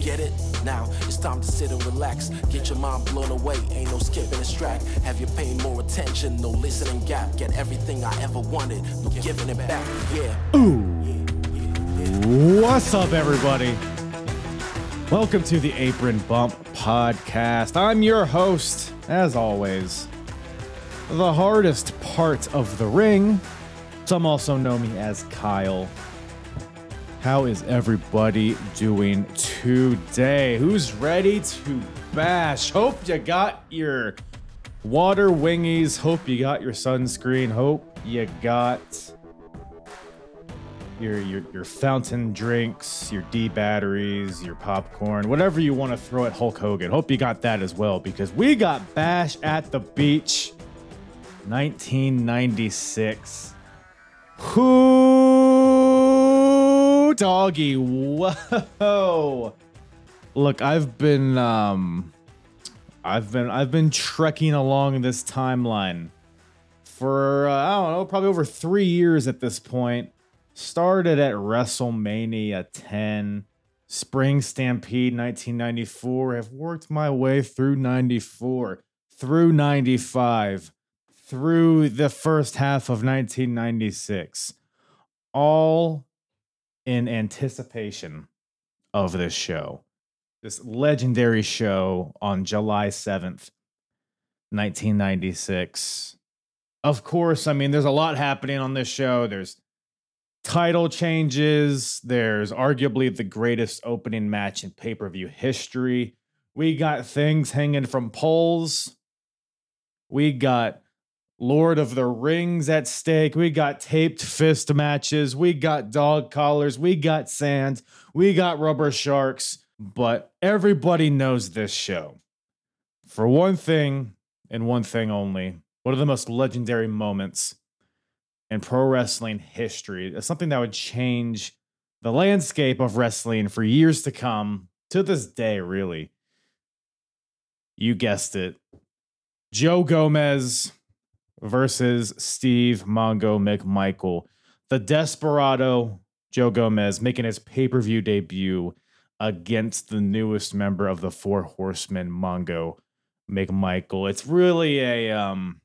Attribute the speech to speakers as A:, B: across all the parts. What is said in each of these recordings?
A: Get it? Now it's time to sit and relax. Get your mind blown away, ain't no skipping this track. Have you paying more attention? No listening gap. Get everything I ever wanted, no giving it back. Yeah. Ooh.
B: What's up, everybody? Welcome to the Apron Bump Podcast. I'm your host, as always, the hardest part of the ring. Some also know me as Kyle. How is everybody doing today? Who's ready to bash? Hope you got your water wingies. Hope you got your sunscreen. Hope you got your your your fountain drinks, your D batteries, your popcorn, whatever you want to throw at Hulk Hogan. Hope you got that as well because we got Bash at the Beach 1996. Who doggy? Whoa. Look, I've been um I've been I've been trekking along this timeline for uh, I don't know, probably over 3 years at this point started at WrestleMania 10, Spring Stampede 1994. I've worked my way through 94, through 95, through the first half of 1996, all in anticipation of this show. This legendary show on July 7th, 1996. Of course, I mean, there's a lot happening on this show. There's title changes. There's arguably the greatest opening match in pay per view history. We got things hanging from poles. We got Lord of the Rings at stake. We got taped fist matches. We got dog collars. We got sand. We got rubber sharks. But everybody knows this show. For one thing and one thing only, one of the most legendary moments in pro wrestling history. It's something that would change the landscape of wrestling for years to come, to this day, really. You guessed it. Joe Gomez versus Steve Mongo McMichael. The Desperado Joe Gomez making his pay per view debut against the newest member of the Four Horsemen, Mongo McMichael. It's really a um,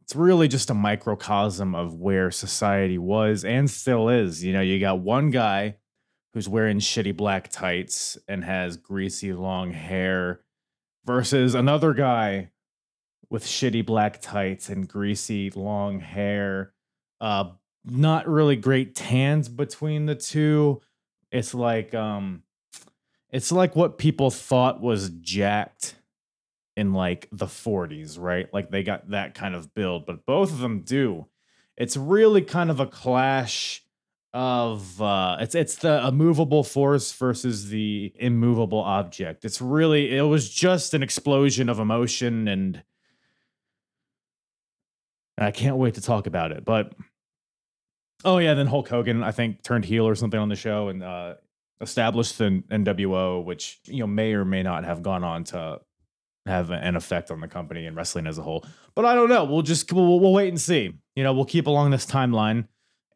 B: it's really just a microcosm of where society was and still is. You know, you got one guy who's wearing shitty black tights and has greasy long hair versus another guy with shitty black tights and greasy long hair. Uh not really great tans between the two. It's like um it's like what people thought was jacked in like the 40s, right? Like they got that kind of build, but both of them do. It's really kind of a clash of uh it's it's the immovable force versus the immovable object. It's really it was just an explosion of emotion and I can't wait to talk about it. But oh yeah, then Hulk Hogan I think turned heel or something on the show and uh established the NWO which you know may or may not have gone on to have an effect on the company and wrestling as a whole. But I don't know. We'll just we'll, we'll wait and see. You know, we'll keep along this timeline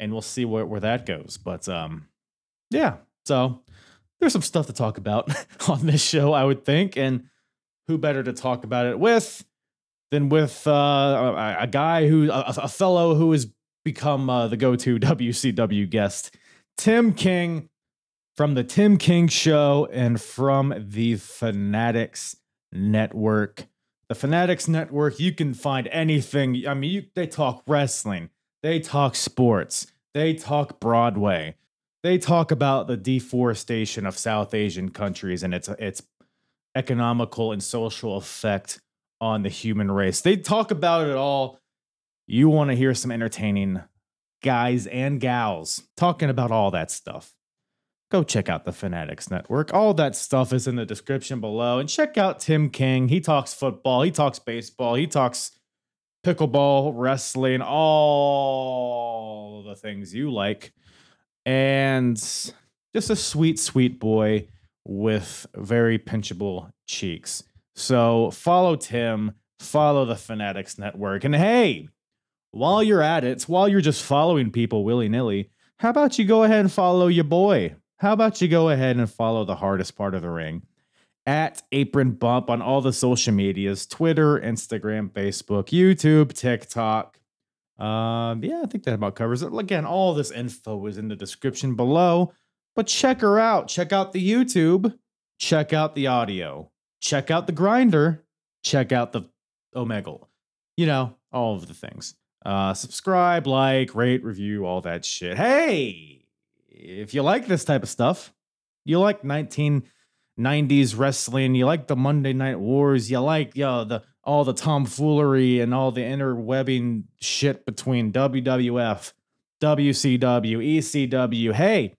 B: and we'll see where where that goes. But um, yeah. So there's some stuff to talk about on this show, I would think, and who better to talk about it with than with uh, a, a guy who a, a fellow who has become uh, the go-to WCW guest, Tim King from the Tim King Show and from the Fanatics Network. The Fanatics Network, you can find anything. I mean, you, they talk wrestling, they talk sports, they talk Broadway, they talk about the deforestation of South Asian countries and its its economical and social effect on the human race. They talk about it all. You want to hear some entertaining guys and gals talking about all that stuff. Go check out the Fanatics Network. All that stuff is in the description below. And check out Tim King. He talks football, he talks baseball, he talks pickleball, wrestling, all the things you like. And just a sweet, sweet boy with very pinchable cheeks. So follow Tim, follow the Fanatics Network. And hey, while you're at it, while you're just following people willy nilly, how about you go ahead and follow your boy? How about you go ahead and follow the hardest part of the ring at Apron Bump on all the social medias Twitter, Instagram, Facebook, YouTube, TikTok. Um, yeah, I think that about covers it. Again, all this info is in the description below, but check her out. Check out the YouTube, check out the audio, check out the grinder, check out the Omegle. You know, all of the things. Uh, subscribe, like, rate, review, all that shit. Hey, if you like this type of stuff, you like 1990s wrestling, you like the Monday Night Wars, you like you know, the all the tomfoolery and all the interwebbing shit between WWF, WCW, ECW. Hey,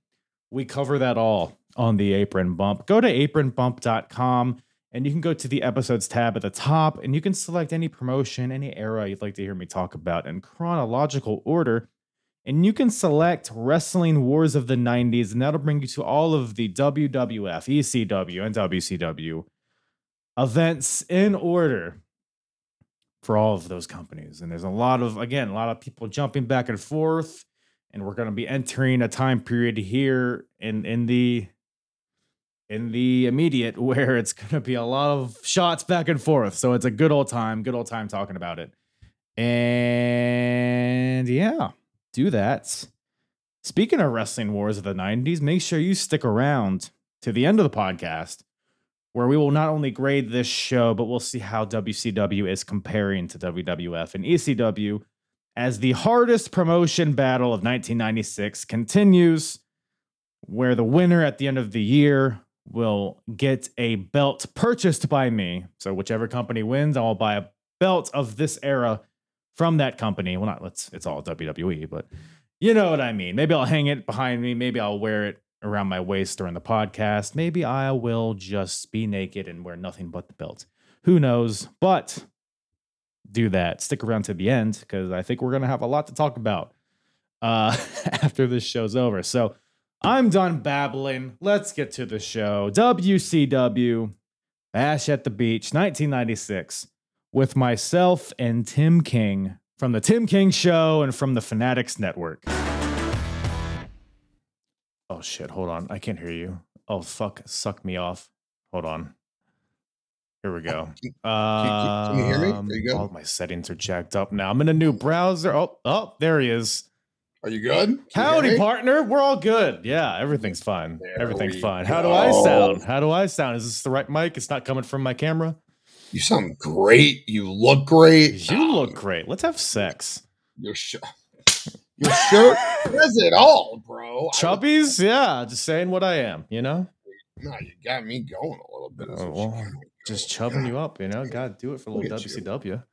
B: we cover that all on the Apron Bump. Go to apronbump.com and you can go to the episodes tab at the top and you can select any promotion, any era you'd like to hear me talk about in chronological order. And you can select Wrestling Wars of the 90s, and that'll bring you to all of the WWF, ECW, and WCW events in order for all of those companies. And there's a lot of, again, a lot of people jumping back and forth. And we're going to be entering a time period here in, in the in the immediate where it's going to be a lot of shots back and forth. So it's a good old time, good old time talking about it. And yeah, do that. Speaking of Wrestling Wars of the 90s, make sure you stick around to the end of the podcast where we will not only grade this show, but we'll see how WCW is comparing to WWF and ECW as the hardest promotion battle of 1996 continues, where the winner at the end of the year will get a belt purchased by me. So whichever company wins, I'll buy a belt of this era from that company. Well, not let's it's all WWE, but you know what I mean. Maybe I'll hang it behind me. Maybe I'll wear it around my waist during the podcast. Maybe I will just be naked and wear nothing but the belt. Who knows? But do that. Stick around to the end because I think we're gonna have a lot to talk about uh, after this show's over. So I'm done babbling. Let's get to the show. WCW Bash at the Beach, 1996, with myself and Tim King from the Tim King Show and from the Fanatics Network. Oh shit, hold on. I can't hear you. Oh fuck, suck me off. Hold on. Here we go.
C: Can, can you hear me?
B: Um,
C: There you go.
B: All my settings are jacked up now. I'm in a new browser. Oh, oh, there he is.
C: Are you good? Can
B: Howdy,
C: me?
B: partner. We're all good. Yeah, everything's fine.
C: There
B: everything's fine. How do I sound? How do I sound? Is this the right mic? It's not coming from my camera.
C: You sound great. You look great.
B: You ah. look great. Let's have sex.
C: Your shirt. Your shirt says it all, bro.
B: Chubbies? Yeah, just saying what I am, you know?
C: No, you got me going a little bit.
B: Oh, well, Just chubbing you up, you know? Gotta do it for a little
C: WCW. you.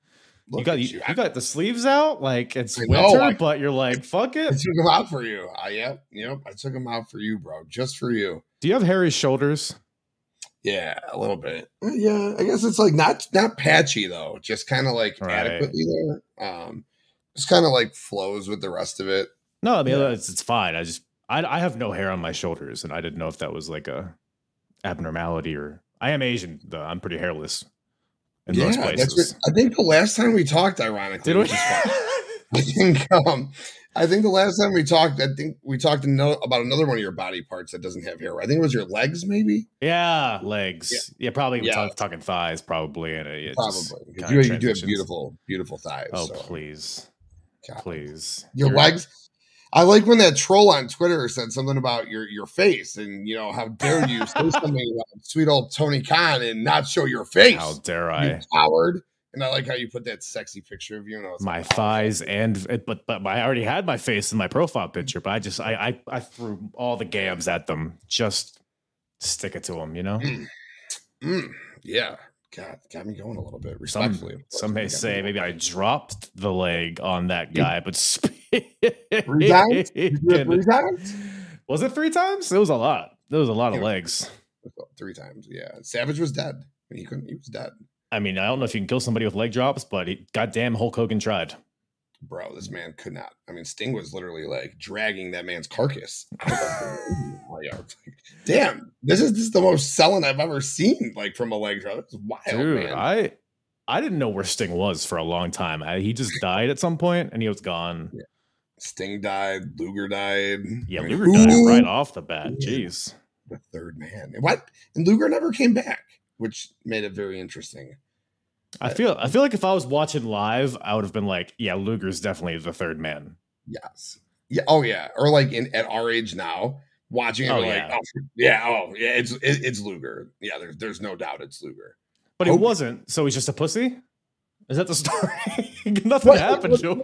B: WCW. You got you,
C: you.
B: got the sleeves out, like it's
C: I know,
B: winter,
C: I-
B: but you're like, fuck it.
C: I took them out for you. I yep, yep. I took them out for you, bro. Just for you.
B: Do you have hairy shoulders?
C: Yeah, a little bit. Yeah, I guess it's like not not patchy though. Just kind of like
B: Right.
C: adequately there. Um, just kind of like flows with the rest of it.
B: No, I mean
C: Yeah.
B: it's, it's fine. I just I I have no hair on my shoulders, and I didn't know if that was like a abnormality or I am Asian. Though I'm pretty hairless in most places.
C: that's. What, I think the last time we talked, ironically,
B: Did we?
C: which is fine. I think um I think the last time we talked, I think we talked ano- about another one of your body parts that doesn't have hair. I think it was your legs, maybe.
B: yeah, legs. Yeah, probably
C: Yeah.
B: talk, talking thighs, probably. And it, it just
C: Probably. 'Cause
B: kinda
C: You, you do have beautiful, beautiful thighs.
B: Oh
C: so.
B: please,
C: God.
B: please.
C: Your
B: You're-
C: legs. I like when that troll on Twitter said something about your your face and you know how dare you say something about sweet old Tony Khan and not show your face.
B: How dare I?
C: coward. And I like how you put that sexy picture of you. And
B: My
C: like, oh,
B: thighs and but but I already had my face in my profile picture, but I just I I, I threw all the gams at them. Just stick it to them, you know.
C: mm, yeah. God, got me going a little bit.
B: Some
C: Respectfully. course,
B: some may say maybe I dropped the leg on that guy, but
C: three times. Did you do it three times?
B: Was it three times? It was a lot. There was a lot of
C: Yeah.
B: legs.
C: Three times. Yeah. Savage was dead. He couldn't. He was dead.
B: I mean, I don't know if you can kill somebody with leg drops, but he, goddamn, Hulk Hogan tried.
C: Bro, this man could not. I mean, Sting was literally like dragging that man's carcass. Like, I was like, Damn, this is this is the most selling I've ever seen, like from a leg drop. It's wild,
B: Dude,
C: man.
B: I I didn't know where Sting was for a long time. I, he just died at some point, and he was gone.
C: Sting died, Luger died.
B: Yeah,
C: I mean,
B: Luger died right off the bat.
C: Yeah.
B: Jeez.
C: The third man. What? And Luger never came back, which made it very interesting.
B: I feel I feel like if I was watching live, I would have been like, yeah, Luger's definitely the third man.
C: Yes. Yeah. Oh yeah. Or like in at our age now, watching it,
B: Oh,
C: we're like,
B: yeah.
C: oh yeah, oh yeah, it's it, it's Luger. Yeah, there's there's no doubt it's Luger.
B: But he
C: Hogan.
B: wasn't, so he's just a pussy? Is that the story? Nothing
C: What?
B: happened to him.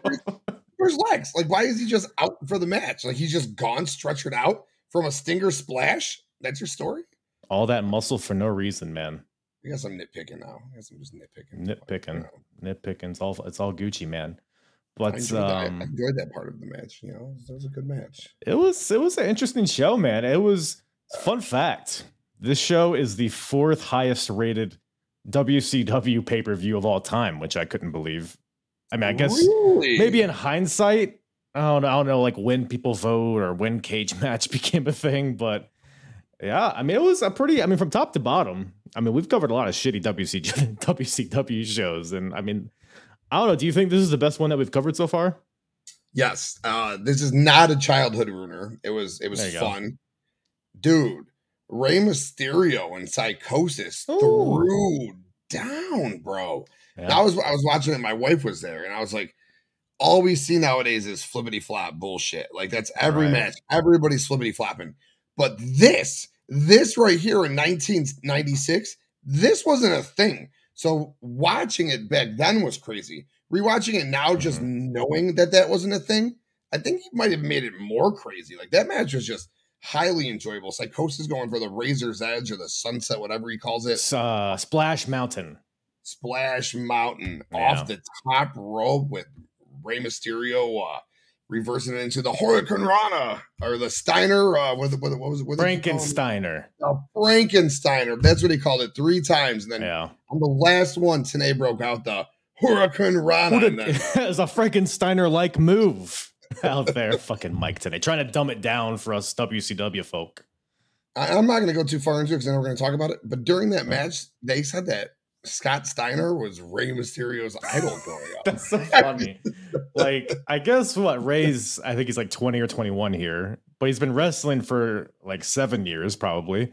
C: Where's Lex? Like, why is he just out for the match? Like he's just gone, stretchered out from a stinger splash. That's your story?
B: All that muscle for no reason, man.
C: I guess I'm nitpicking now. I guess I'm just nitpicking.
B: Nitpicking.
C: You know,
B: Nitpicking. It's all it's all Gucci, man.
C: I
B: But
C: enjoyed, that. I
B: um
C: enjoyed that part of the match. You know, it was a good match.
B: it was it was an interesting show, man. It was fun fact. This show is the fourth highest rated WCW pay per view of all time, which I couldn't believe. I mean, I guess
C: Really?
B: maybe in hindsight, I don't, know, I don't know, like when people vote or when cage match became a thing, but yeah, I mean, it was a pretty. I mean, from top to bottom. I mean, we've covered a lot of shitty WC, WCW shows, and I mean, I don't know. Do you think this is the best one that we've covered so far?
C: Yes, uh, this is not a childhood ruiner. It was it was
B: you go.
C: fun, dude. Rey Mysterio and Psychosis
B: Ooh.
C: threw down, bro.
B: Yeah.
C: I was I was watching it. My wife was there, and I was like, all we see nowadays is flippity flop bullshit. Like that's every
B: Right.
C: match. Everybody's flippity flopping. But this, this right here in 1996, this wasn't a thing. So watching it back then was crazy. Rewatching it now, just mm-hmm. knowing that that wasn't a thing, I think he might have made it more crazy. Like that match was just highly enjoyable. Psychosis going for the razor's edge or the sunset, whatever he calls it.
B: Uh, Splash Mountain.
C: Splash Mountain
B: Yeah.
C: off the top rope with Rey Mysterio uh, reversing it into the Hurricane Rana or the Steiner. Uh, what, what, what was it? What?
B: Frankensteiner.
C: The Frankensteiner. That's what he called it three times. And then
B: Yeah.
C: on the last one, Tenay broke out the Hurricane Rana.
B: Who
C: And
B: did,
C: then,
B: it's a Frankensteiner like move out there, fucking Mike Tenay, trying to dumb it down for us WCW folk.
C: I, I'm not going to go too far into it because know we're going to talk about it. But during that match, they said that Scott Steiner was Rey Mysterio's idol growing up.
B: That's so funny. like, I guess what Rey's, I think he's like 20 or 21 here, but he's been wrestling for like seven years, probably.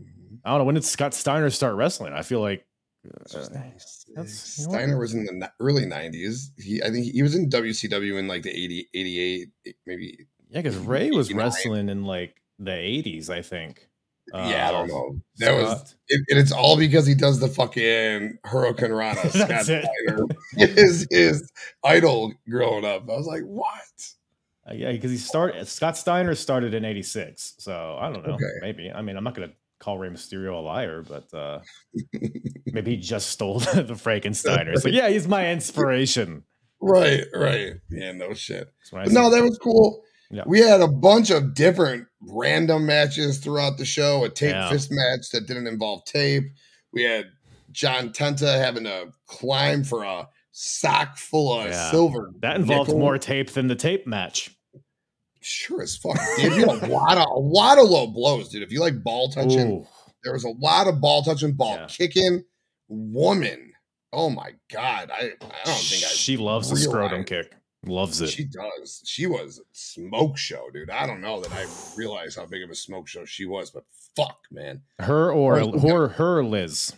B: Mm-hmm. I don't know. When did Scott Steiner start wrestling? I feel like uh, that's- you know what?
C: Steiner was in the early 90s. He I think he was in WCW in like the 80, 88, maybe.
B: yeah, because Rey was
C: 89.
B: wrestling in like the 80s, I think.
C: yeah, I don't
B: Uh,
C: know. That was, it, and it's all because he does the fucking Hurricane Rana. Scott
B: That's it.
C: Steiner is his idol growing up. I was like, what?
B: Uh, yeah, because he started. Scott Steiner started in '86, so I don't know.
C: Okay.
B: Maybe. I mean, I'm not gonna call Rey Mysterio a liar, but uh maybe he just stole the Frankensteiner. Like, yeah, he's my inspiration.
C: Right, right. Yeah, no shit.
B: That's what I
C: But no, that was cool.
B: Yeah.
C: We had a bunch of different random matches throughout the show. A tape
B: Yeah.
C: fist match that didn't involve tape. We had John Tenta having to climb for a sock full of
B: Yeah.
C: silver.
B: that involved
C: nickel.
B: more tape than the tape match.
C: Sure as fuck. Dude, you had a lot of a lot of low blows, dude. If you like ball touching,
B: Ooh,
C: there was a lot of ball touching, ball
B: Yeah.
C: kicking. Woman, oh my god, I I don't think I.
B: she loves the scrotum kick. Loves it.
C: She does. She was a smoke show, dude. I don't know that I realized how big of a smoke show she was, but fuck, man.
B: her or
C: Or-
B: her, her Liz.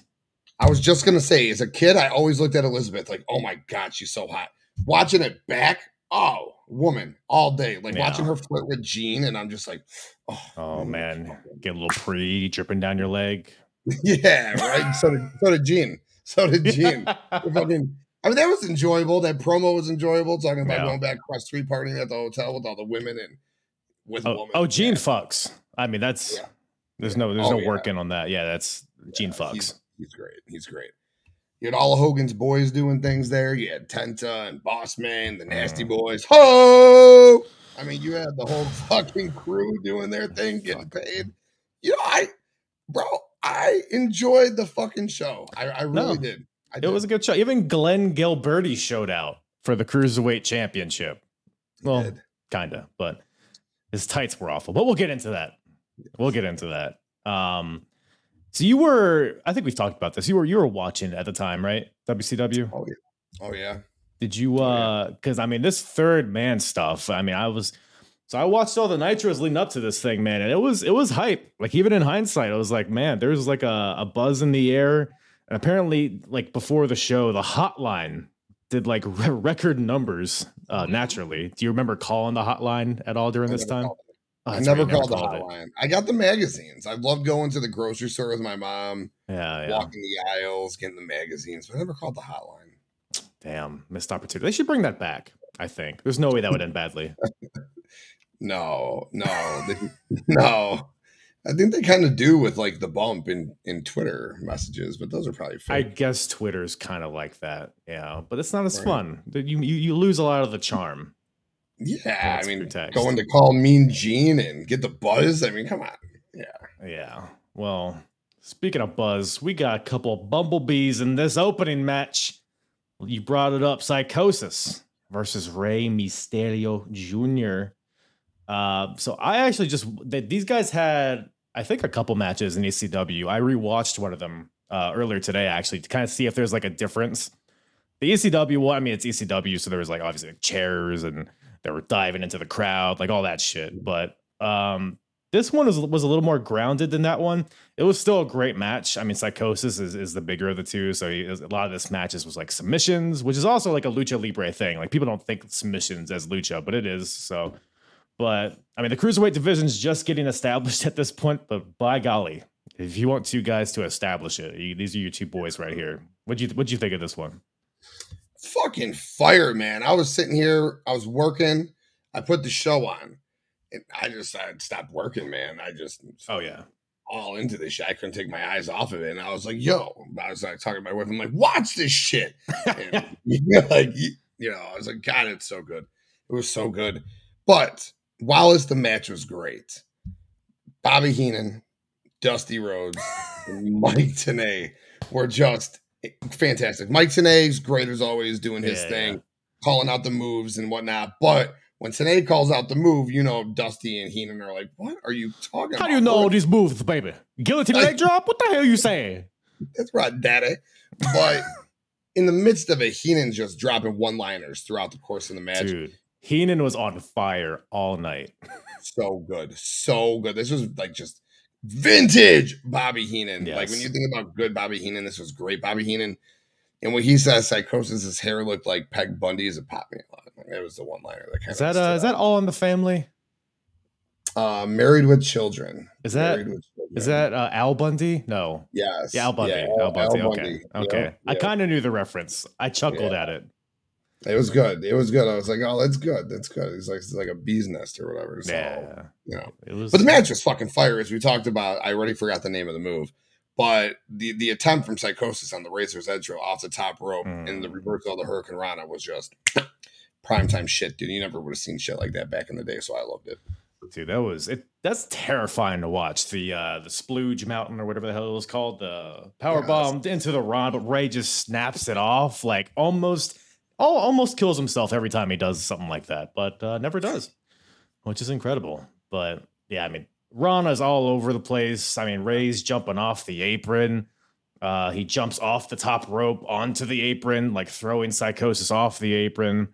C: I was just gonna say, as a kid, I always looked at Elizabeth like, oh my god, she's so hot. Watching it back, Oh, woman, all day. Like
B: Yeah.
C: watching her flirt with Gene, and I'm just like, oh,
B: Oh man, get a little pre dripping down your leg.
C: yeah, right. So did so did Gene. So did Gene. Fucking- I mean, that was enjoyable. That promo was enjoyable. Talking about
B: Yeah.
C: going back cross street partying at the hotel with all the women and with
B: Oh,
C: women.
B: oh, Gene
C: Yeah.
B: fucks. I mean, that's there's no there's
C: Oh,
B: no working on that. Yeah, that's Gene fucks.
C: He's, he's great. He's great. You had all of Hogan's boys doing things there. You had Tenta and Bossman, the Nasty
B: Mhm.
C: Boys. Ho! I mean, you had the whole fucking crew doing their thing, getting paid. You know, I, bro, I enjoyed the fucking show. I, I really
B: No.
C: did. I
B: It was a good show. Even Glenn Gilberti showed out for the cruiserweight championship.
C: He
B: Well,
C: did.
B: kinda, but his tights were awful. But we'll get into that. We'll get into that. Um, so you were, I think we've talked about this. You were you were watching at the time, right? WCW.
C: Oh yeah. Oh yeah.
B: Did you?
C: Oh,
B: uh Because I mean, this third man stuff. I mean, I was. So I watched all the nitros leading up to this thing, man, and it was it was hype. Like even in hindsight, I was like, man, there's like a, a buzz in the air. And apparently, like before the show, the hotline did like re- record numbers uh, naturally. Do you remember calling the hotline at all during this time?
C: It.
B: Oh,
C: I
B: right,
C: never called the
B: it.
C: hotline. I got the magazines. I loved going to the grocery store with my mom,
B: Yeah, yeah.
C: walking the aisles, getting the magazines, but I never called the hotline.
B: Damn, missed opportunity. They should bring that back. I think there's no way that would end badly.
C: No, no, they, no. I think they kind of do with like the bump in in Twitter messages, but those are probably
B: I guess Twitter's kind of like that, yeah, but it's not as
C: Right.
B: fun. You, you you lose a lot of the charm.
C: Yeah, I mean,
B: text.
C: going to call Mean Gene and get the buzz. I mean, come on.
B: Yeah. Yeah. Well, speaking of buzz, we got a couple of bumblebees in this opening match. You brought it up, Psychosis versus Rey Mysterio Jr. Uh, so I actually just these guys had I think a couple matches in ECW. I rewatched one of them uh, earlier today actually to kind of see if there's like a difference. The ECW one, I mean, it's ECW, so there was like obviously like chairs and they were diving into the crowd, like all that shit. But um, this one was was a little more grounded than that one. It was still a great match. I mean, Psychosis is, is the bigger of the two, so he, a lot of this matches was like submissions, which is also like a lucha libre thing. Like people don't think submissions as lucha, but it is. So, but I mean, the cruiserweight division's just getting established at this point. But by golly, if you want two guys to establish it, you, these are your two boys right here. What'd you What'd you think of this one?
C: Fucking fire, man. I was sitting here, I was working, I put the show on, and I just I stopped working, man. I just
B: Oh yeah,
C: all into this shit. I couldn't take my eyes off of it. And I was like, yo, I was like talking to my wife. I'm like, watch this shit. And, you know, like, you, know, I was like, God, it's so good. It was so good. But Wallace, the match was great, Bobby Heenan, Dusty Rhodes, and Mike Tenay were just fantastic. Mike Tenay's great as always, doing his
B: Yeah,
C: thing,
B: yeah.
C: calling out the moves and whatnot. But when Tenay calls out the move, you know, Dusty and Heenan are like, what are you talking
B: How
C: about?
B: do you know
C: What-
B: these moves, baby? Guillotine leg drop? What the hell are you saying?
C: That's right, daddy. But in the midst of it, Heenan's just dropping one liners throughout the course of the match.
B: Dude, Heenan was on fire all night.
C: So good. So good. This was like just vintage Bobby Heenan. Like when you think about good Bobby Heenan, this was great. Bobby Heenan. And when he says psychosis, his hair looked like Peg Bundy's. It popped me a lot. Like, that was the one liner that kind
B: Is that uh, is that all in the family?
C: uh, married with children?
B: Is that
C: children.
B: is that uh, Al Bundy? No.
C: yes?
B: Yeah, Al Bundy.
C: Yeah,
B: Al Bundy.
C: Al
B: okay.
C: Bundy.
B: Okay.
C: Yeah,
B: I kind of knew the reference. I chuckled
C: Yeah.
B: at it.
C: It was good. It was good. I was like, oh, that's good. That's good. It's like it's like a bee's nest or whatever. So,
B: yeah.
C: you know.
B: It was
C: But the match was fucking fire, as we talked about. I already forgot the name of the move, but the the attempt from Psychosis on the Razor's Edge drill off the top rope and the
B: Mm.
C: reversal of the Hurricane Rana was just prime time shit, dude. You never would have seen shit like that back in the day, so I loved it.
B: Dude, that was it. That's terrifying to watch. The uh the splooge mountain or whatever the hell it was called, the power
C: Yeah,
B: bomb into the Ron, but Rey just snaps it off, like almost, oh, almost kills himself every time he does something like that, but uh, never does, which is incredible. But yeah, I mean, Rana's all over the place. I mean, Rey's jumping off the apron. Uh, he jumps off the top rope onto the apron, like throwing Psychosis off the apron.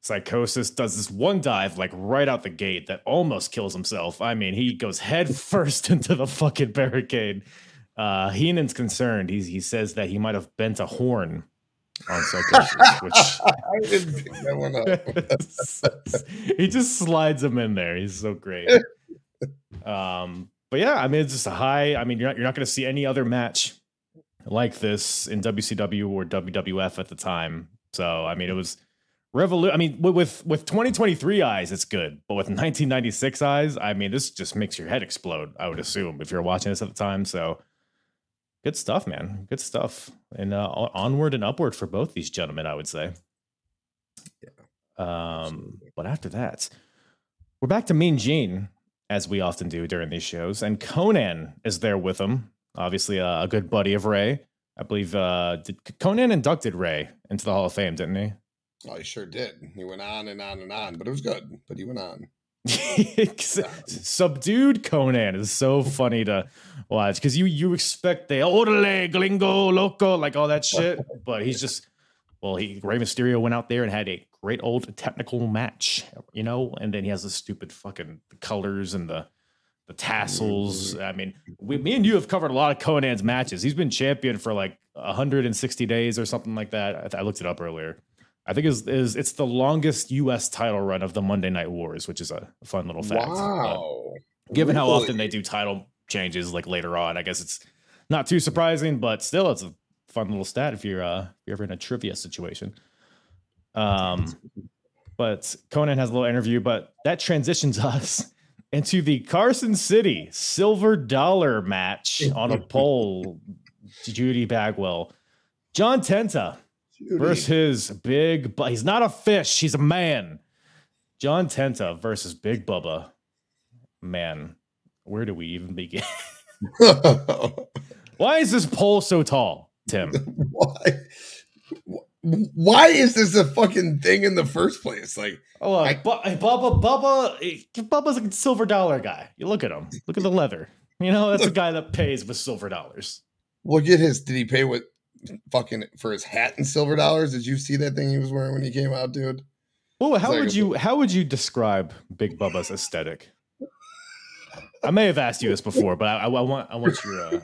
B: Psychosis does this one dive, like right out the gate, that almost kills himself. I mean, he goes head first into the fucking barricade. Uh, Heenan's concerned. He's, he says that he might have bent a horn on Psychosis, which
C: I didn't pick that one up.
B: he just slides him in there. He's so great. Um, but yeah, I mean, it's just a high. I mean, you're not you're not going to see any other match like this in WCW or WWF at the time. So I mean, it was revolu I mean, with- with with 2023 eyes, it's good, but with 1996 eyes, I mean, this just makes your head explode. I would assume if you're watching this at the time. So good stuff, man. Good stuff, and uh, onward and upward for both these gentlemen. I would say. Um,
C: Absolutely.
B: but after that, we're back to Mean Gene, as we often do during these shows, and Konnan is there with him. Obviously, uh, a good buddy of Rey. I believe uh, did, Konnan inducted Rey into the Hall of Fame, didn't he?
C: Oh, he sure did. He went on and on and on, but it was good. But he went on.
B: Subdued Konnan is so funny to watch because you you expect the orale glingo loco like all that shit, but he's just well, he Rey Mysterio went out there and had a great old technical match, you know, and then he has the stupid fucking colors and the the tassels. I mean, we, me and you have covered a lot of Konnan's matches. He's been champion for like 160 days or something like that. I, I looked it up earlier. I think is is it's the longest U.S. title run of the Monday Night Wars, which is a fun little fact. But
C: Wow.
B: given how often they do title changes, like later on, I guess it's not too surprising, but still, it's a fun little stat if you're uh, if you're ever in a trivia situation. Um, but Konnan has a little interview, but that transitions us into the Carson City silver dollar match on a pole. Judy Bagwell, John Tenta
C: Judy.
B: versus his big but he's not a fish he's a man john tenta versus big bubba man where do we even begin why is this pole so tall tim
C: why? Why is this a fucking thing in the first place? Like,
B: oh uh,
C: I-
B: Bu- bubba bubba eh, bubba's a silver dollar guy you look at him look at the leather you know that's a guy that pays with silver dollars
C: look at his. Did he pay with fucking for his hat in silver dollars? Did you see that thing he was wearing when he came out, dude?
B: well how
C: like
B: would you how would you describe big bubba's aesthetic i may have asked you this before but i, I want i want your uh,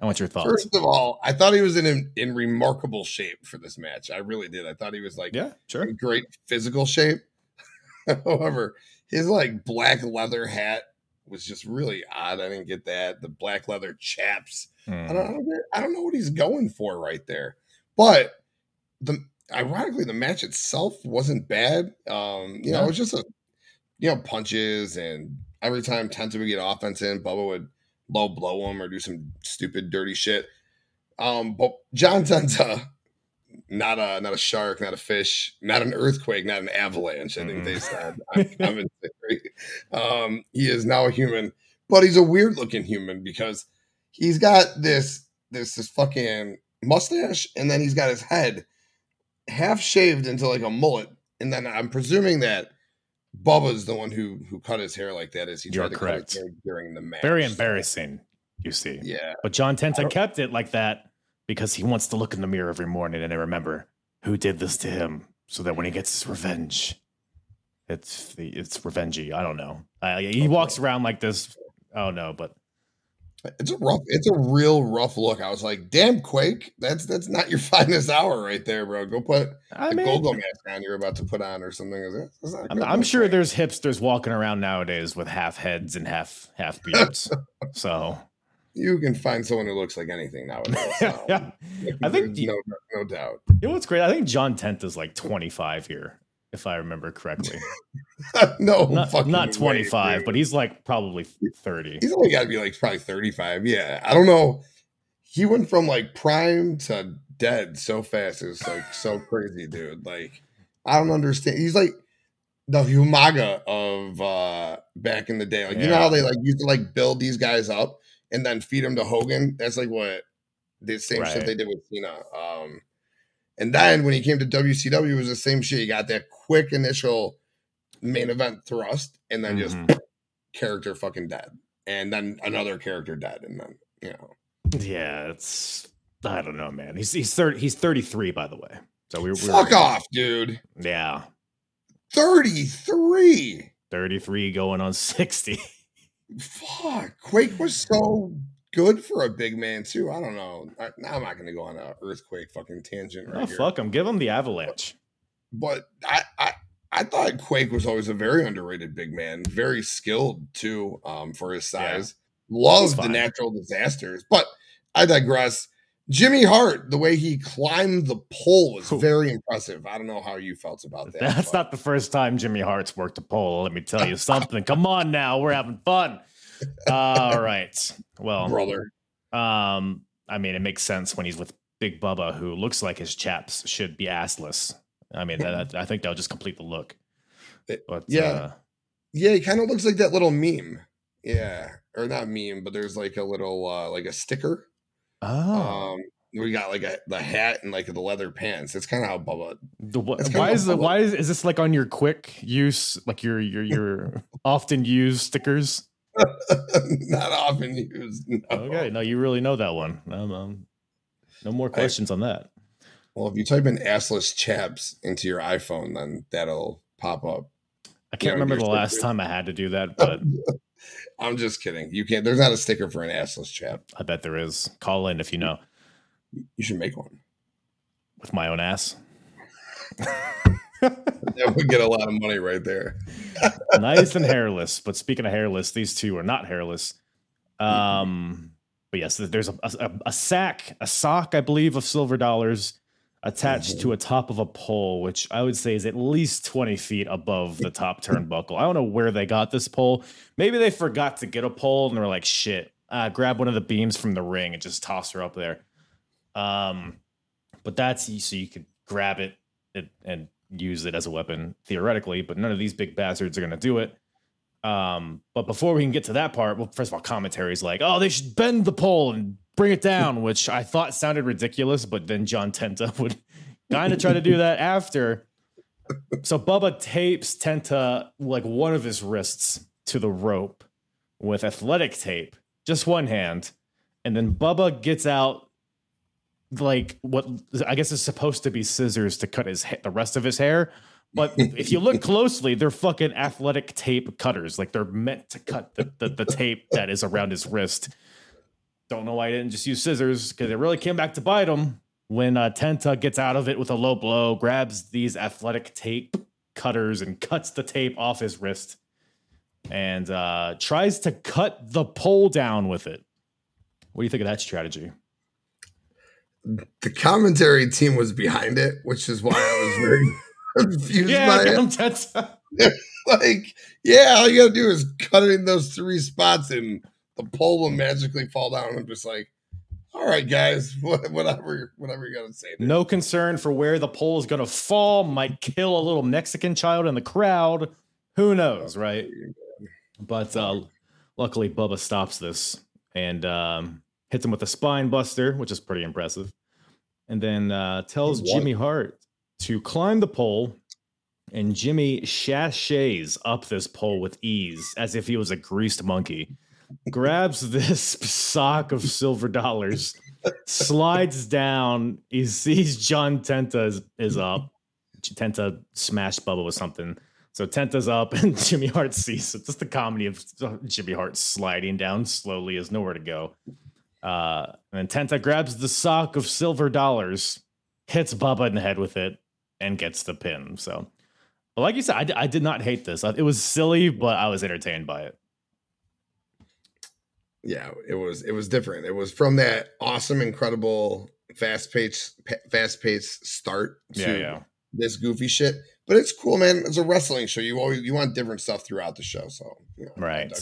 B: i want your thoughts
C: First of all, I thought he was in in remarkable shape for this match. I really did. I thought he was like
B: yeah sure
C: in great physical shape. However, his like black leather hat was just really odd. I didn't get that. The black leather chaps. I
B: Hmm.
C: don't, I don't, get- I don't know what he's going for right there. But the ironically, the match itself wasn't bad. Um, you know, it was just a you know punches, and every time Tenta would get offense in, Bubba would low blow him or do some stupid dirty shit. Um, but John Tenta, not a not a shark, not a fish, not an earthquake, not an avalanche. I think they said. I'm, I'm in theory. Um, he is now a human, but he's a weird looking human because he's got this this this fucking mustache, and then he's got his head half shaved into like a mullet, and then I'm presuming that Bubba's the one who who cut his hair like that as he
B: You're
C: tried to
B: correct.
C: cut his hair during the match.
B: Very embarrassing, you see.
C: Yeah,
B: But John
C: I
B: Tenta kept it like that because he wants to look in the mirror every morning and remember who did this to him so that when he gets his revenge, it's the it's revengey. I don't know. Uh, he walks around like this. Oh no, but
C: it's a rough, it's a real rough look. I was like, damn, Quake, that's that's not your finest hour right there, bro. Go put
B: I
C: the
B: mean,
C: mask on you're about to put on or something. Is it? That's not a
B: I'm, I'm sure there's hipsters walking around nowadays with half heads and half half beards. so
C: you can find someone who looks like anything nowadays. um,
B: yeah, I think
C: no no doubt.
B: you know what's great? I think John Tent is like 25 here, if I remember correctly.
C: no,
B: Not,
C: fucking
B: not 25,
C: dude.
B: but he's like probably 30.
C: he's only got to be like probably 35. Yeah, I don't know. He went from like prime to dead so fast. It's like so crazy, dude. Like I don't understand. He's like the Umaga of uh back in the day. Like you know how they like used to like build these guys up and then feed him to Hogan. That's like what the same shit they did with Cena. Um, and then when he came to WCW, it was the same shit. He got that quick initial main event thrust, and then just
B: Mhm.
C: character fucking dead, and then another character dead, and then you know.
B: Yeah, it's I don't know, man. He's he's 30 he's 33 by the way. So we we're
C: Fuck off, dude.
B: Yeah.
C: 33.
B: 33 going on 60.
C: Fuck. Quake was so good for a big man too. I don't know. I, now I'm not going to go on an earthquake fucking tangent right
B: Oh,
C: here.
B: fuck him. Give him the avalanche.
C: But I, I I thought Quake was always a very underrated big man, very skilled too, um, for his
B: Yeah.
C: size. Loved the natural disasters. But I digress. Jimmy Hart, the way he climbed the pole was very impressive. I don't know how you felt about that.
B: That's
C: but-
B: not the first time Jimmy Hart's worked a pole. Let me tell you something. Come on now. We're having fun. All right. Well,
C: brother.
B: Um, I mean, it makes sense when he's with Big Bubba, who looks like his chaps should be assless. I mean, that, I think that'll just complete the look. But
C: yeah.
B: uh,
C: Yeah, he kind of looks like that little meme. Yeah. Or not meme, but there's like a little uh like a sticker.
B: Oh,
C: Um we got like a the hat and like the leather pants. That's kind of how Bubba
B: the, why is it? Why is, is this like on your quick use, like your your your often used stickers?
C: not often used. No.
B: Okay, no, you really know that one. Um, um, no more questions on that.
C: Well, if you type in assless chaps into your iPhone, then that'll pop up.
B: I can't
C: Yeah,
B: remember
C: your
B: the last time I had to do that, but
C: I'm just kidding. You can't. There's not a sticker for an assless chap.
B: I bet there is. Call in if you know
C: You should make one.
B: with my own ass.
C: That would get a lot of money right there.
B: nice and hairless. But speaking of hairless, these two are not hairless. Um, but yes, there's a, a, a sack, a sock, I believe, of silver dollars attached to a top of a pole, which I would say is at least 20 feet above the top turnbuckle. I don't know where they got this pole. Maybe they forgot to get a pole and they were like, shit, uh, grab one of the beams from the ring and just toss her up there. Um, but that's so you could grab it and, and use it as a weapon theoretically, but none of these big bastards are going to do it. Um, but before we can get to that part, well, first of all, commentary is like, oh, they should bend the pole and bring it down, which I thought sounded ridiculous, but then John Tenta would kind of try to do that after. So Bubba tapes Tenta like one of his wrists to the rope with athletic tape, just one hand, and then Bubba gets out like what I guess is supposed to be scissors to cut his ha- the rest of his hair. But if you look closely, they're fucking athletic tape cutters. Like they're meant to cut the, the, the tape that is around his wrist. Don't know why he didn't just use scissors because it really came back to bite him when uh, Tenta gets out of it with a low blow, grabs these athletic tape cutters and cuts the tape off his wrist and uh, tries to cut the pole down with it. What do you think of that strategy?
C: The commentary team was behind it, which is why I was very confused
B: Yeah,
C: by it.
B: Tenta.
C: Like, yeah, all you gotta do is cut it in those three spots, and the pole will magically fall down. I'm just like, all right, guys, whatever, whatever you gotta say. there.
B: No concern for where the pole is going to fall. Might kill a little Mexican child in the crowd. Who knows, right? But uh, luckily, Bubba stops this and um, hits him with a spine buster, which is pretty impressive. And then uh, tells
C: What?
B: Jimmy Hart to climb the pole. And Jimmy sashays up this pole with ease as if he was a greased monkey. Grabs this sock of silver dollars, slides down. He sees John Tenta is, is up. Tenta smashed Bubba with something. So Tenta's up and Jimmy Hart sees it. Just the comedy of Jimmy Hart sliding down slowly is nowhere to go. Uh, and Tenta grabs the sock of silver dollars, hits Bubba in the head with it, and gets the pin. So, but like you said, I did not hate this. It was silly, but I was entertained by it.
C: Yeah, it was it was different. It was from that awesome, incredible, fast paced, fast paced start to
B: Yeah, yeah.
C: this goofy shit. But it's cool, man. It's a wrestling show. You always you want different stuff throughout the show. So you know,
B: Right.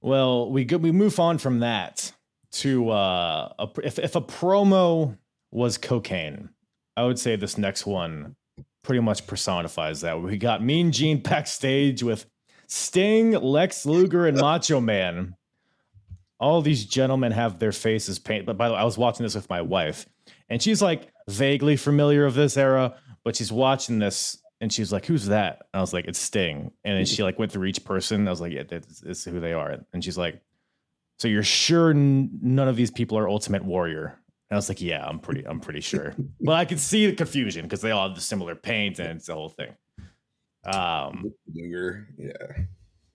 B: Well, we go, we move on from that to uh, a, if if a promo was cocaine, I would say this next one pretty much personifies that. We got Mean Gene backstage with Sting, Lex Luger, and Macho Man. All these gentlemen have their faces painted. But by the way, I was watching this with my wife, and she's like vaguely familiar of this era, but she's watching this and she's like, "Who's that?" And I was like, "It's Sting." And then she like went through each person. I was like, "Yeah, that's who they are." And she's like, "So you're sure n- none of these people are Ultimate Warrior?" And I was like, "Yeah, I'm pretty, I'm pretty sure." but I could see the confusion because they all have the similar paint and it's the whole thing. Um,
C: yeah.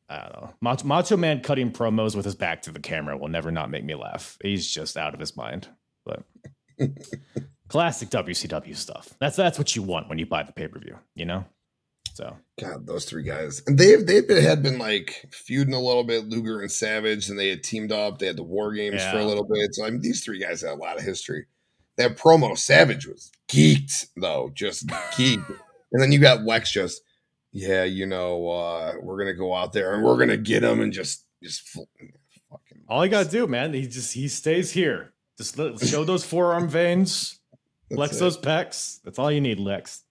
B: I don't know. Macho, Macho Man cutting promos with his back to the camera will never not make me laugh. He's just out of his mind. But classic WCW stuff. That's that's what you want when you buy the pay per view. You know. So
C: God, those three guys, and they've they had been like feuding a little bit, Luger and Savage, and they had teamed up. They had the War Games for a little bit. So I mean, these three guys had a lot of history. That promo, Savage was geeked though, just geeked. And then you got Lex, just yeah, you know, uh, we're gonna go out there and we're gonna get him and just just fucking.
B: all you gotta do, man, he just he stays here. Just let, show those forearm veins,
C: That's
B: flex
C: it.
B: those pecs. That's all you need, Lex.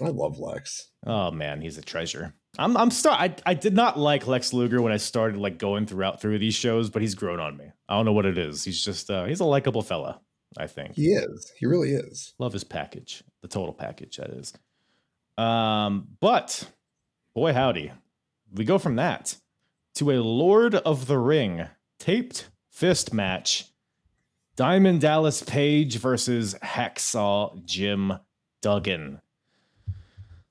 C: I love Lex.
B: Oh man, he's a treasure. I'm I'm start. I I did not like Lex Luger when I started like going throughout through these shows, but he's grown on me. I don't know what it is. He's just uh, he's a likable fella. I think.
C: He is. He really is.
B: Love his package, the total package that is. Um, but boy howdy, we go from that to a Lord of the Ring taped fist match. Diamond Dallas Page versus Hacksaw Jim Duggan.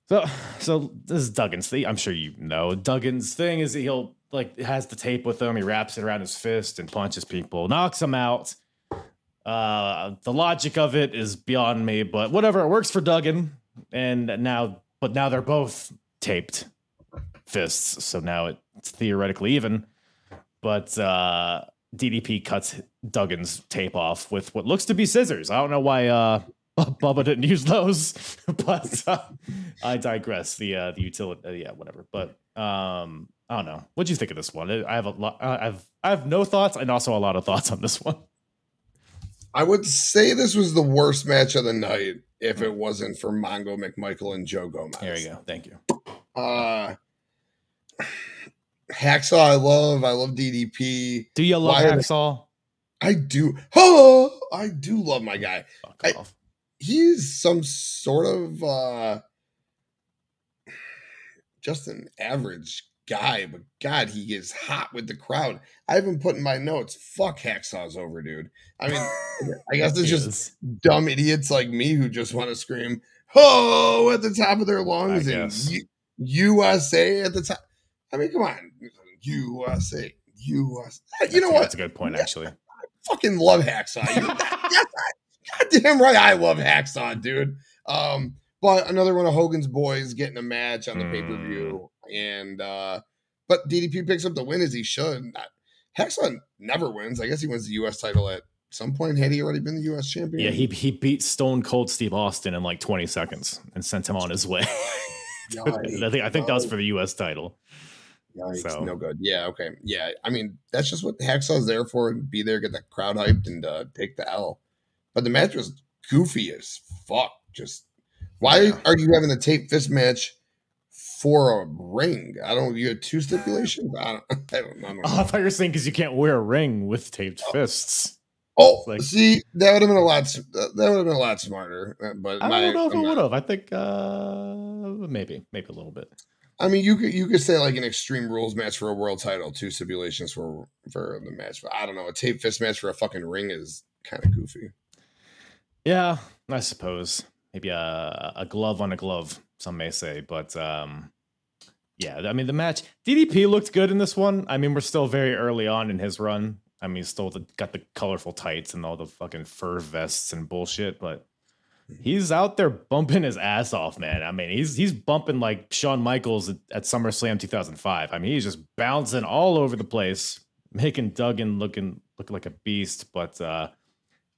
B: So, so this is Duggan's thing. I'm sure you know Duggan's thing is he'll like has the tape with him. He wraps it around his fist and punches people, knocks them out. Uh, the logic of it is beyond me, but whatever. It works for Duggan, and now, but now they're both taped fists, so now it's theoretically even. But uh, DDP cuts Duggan's tape off with what looks to be scissors. I don't know why uh, Bubba didn't use those, but uh, I digress. The uh, the utility, uh, yeah, whatever. But um, I don't know. What do you think of this one? I have a lot. I've I have no thoughts and also a lot of thoughts on this one.
C: I would say this was the worst match of the night if it wasn't for Mongo McMichael and Joe Gomez.
B: There you go. Thank you.
C: Uh Hacksaw, I love. I love DDP.
B: Do you love
C: Why
B: Hacksaw?
C: I do. Oh, I do love my guy.
B: Fuck
C: I-. He's some sort of uh just an average guy, but God, he gets hot with the crowd. I haven't put in my notes. Fuck Hacksaw's over, dude. I mean, I guess it's just
B: is.
C: dumb idiots like me who just want to scream "Oh" at the top of their lungs
B: I
C: and USA at the time. I mean, come on, USA, USA. You know
B: That's-
C: what?
B: That's a good point,
C: Yeah.
B: actually.
C: I fucking love Hacksaw. You- yes, I, goddamn right, I love Hacksaw, dude. Um, but another one of Hogan's boys getting a match on the pay per view, and uh, but DDP picks up the win as he should. Hacksaw never wins. I guess he wins the U.S. title at some point. Had he already been the U.S. champion?
B: Yeah, he he beat Stone Cold Steve Austin in like 20 seconds and sent him on his way.
C: Yikes.
B: I think I think that was for the U.S. title.
C: Yikes,
B: So-
C: no good. Yeah, okay. Yeah, I mean, that's just what the Hacksaw's there for. Be there, get the crowd hyped, and uh, take the L. But the match was goofy as fuck. Just why
B: Yeah.
C: are you having a tape fist match for a ring? I don't. You had two stipulations. I don't. I don't, I don't know.
B: Oh, I thought you were saying because you can't wear a ring with taped fists.
C: Oh,
B: like-
C: see, that would have been a lot. That would have been a lot smarter. uh, But
B: I don't know if it
C: I'm not-
B: would have. I think uh maybe, maybe a little bit.
C: I mean, you could you could say like an extreme rules match for a world title, two stipulations for for the match. But I don't know, a tape fist match for a fucking ring is kind of goofy.
B: Yeah, I suppose maybe a, a glove on a glove. Some may say, but um, yeah. I mean, the match DDP looked good in this one. I mean, we're still very early on in his run. I mean, still the, got the colorful tights and all the fucking fur vests and bullshit, but he's out there bumping his ass off, man. I mean, he's he's bumping like Shawn Michaels at, at SummerSlam 2005. I mean, he's just bouncing all over the place, making Duggan looking look like a beast, but uh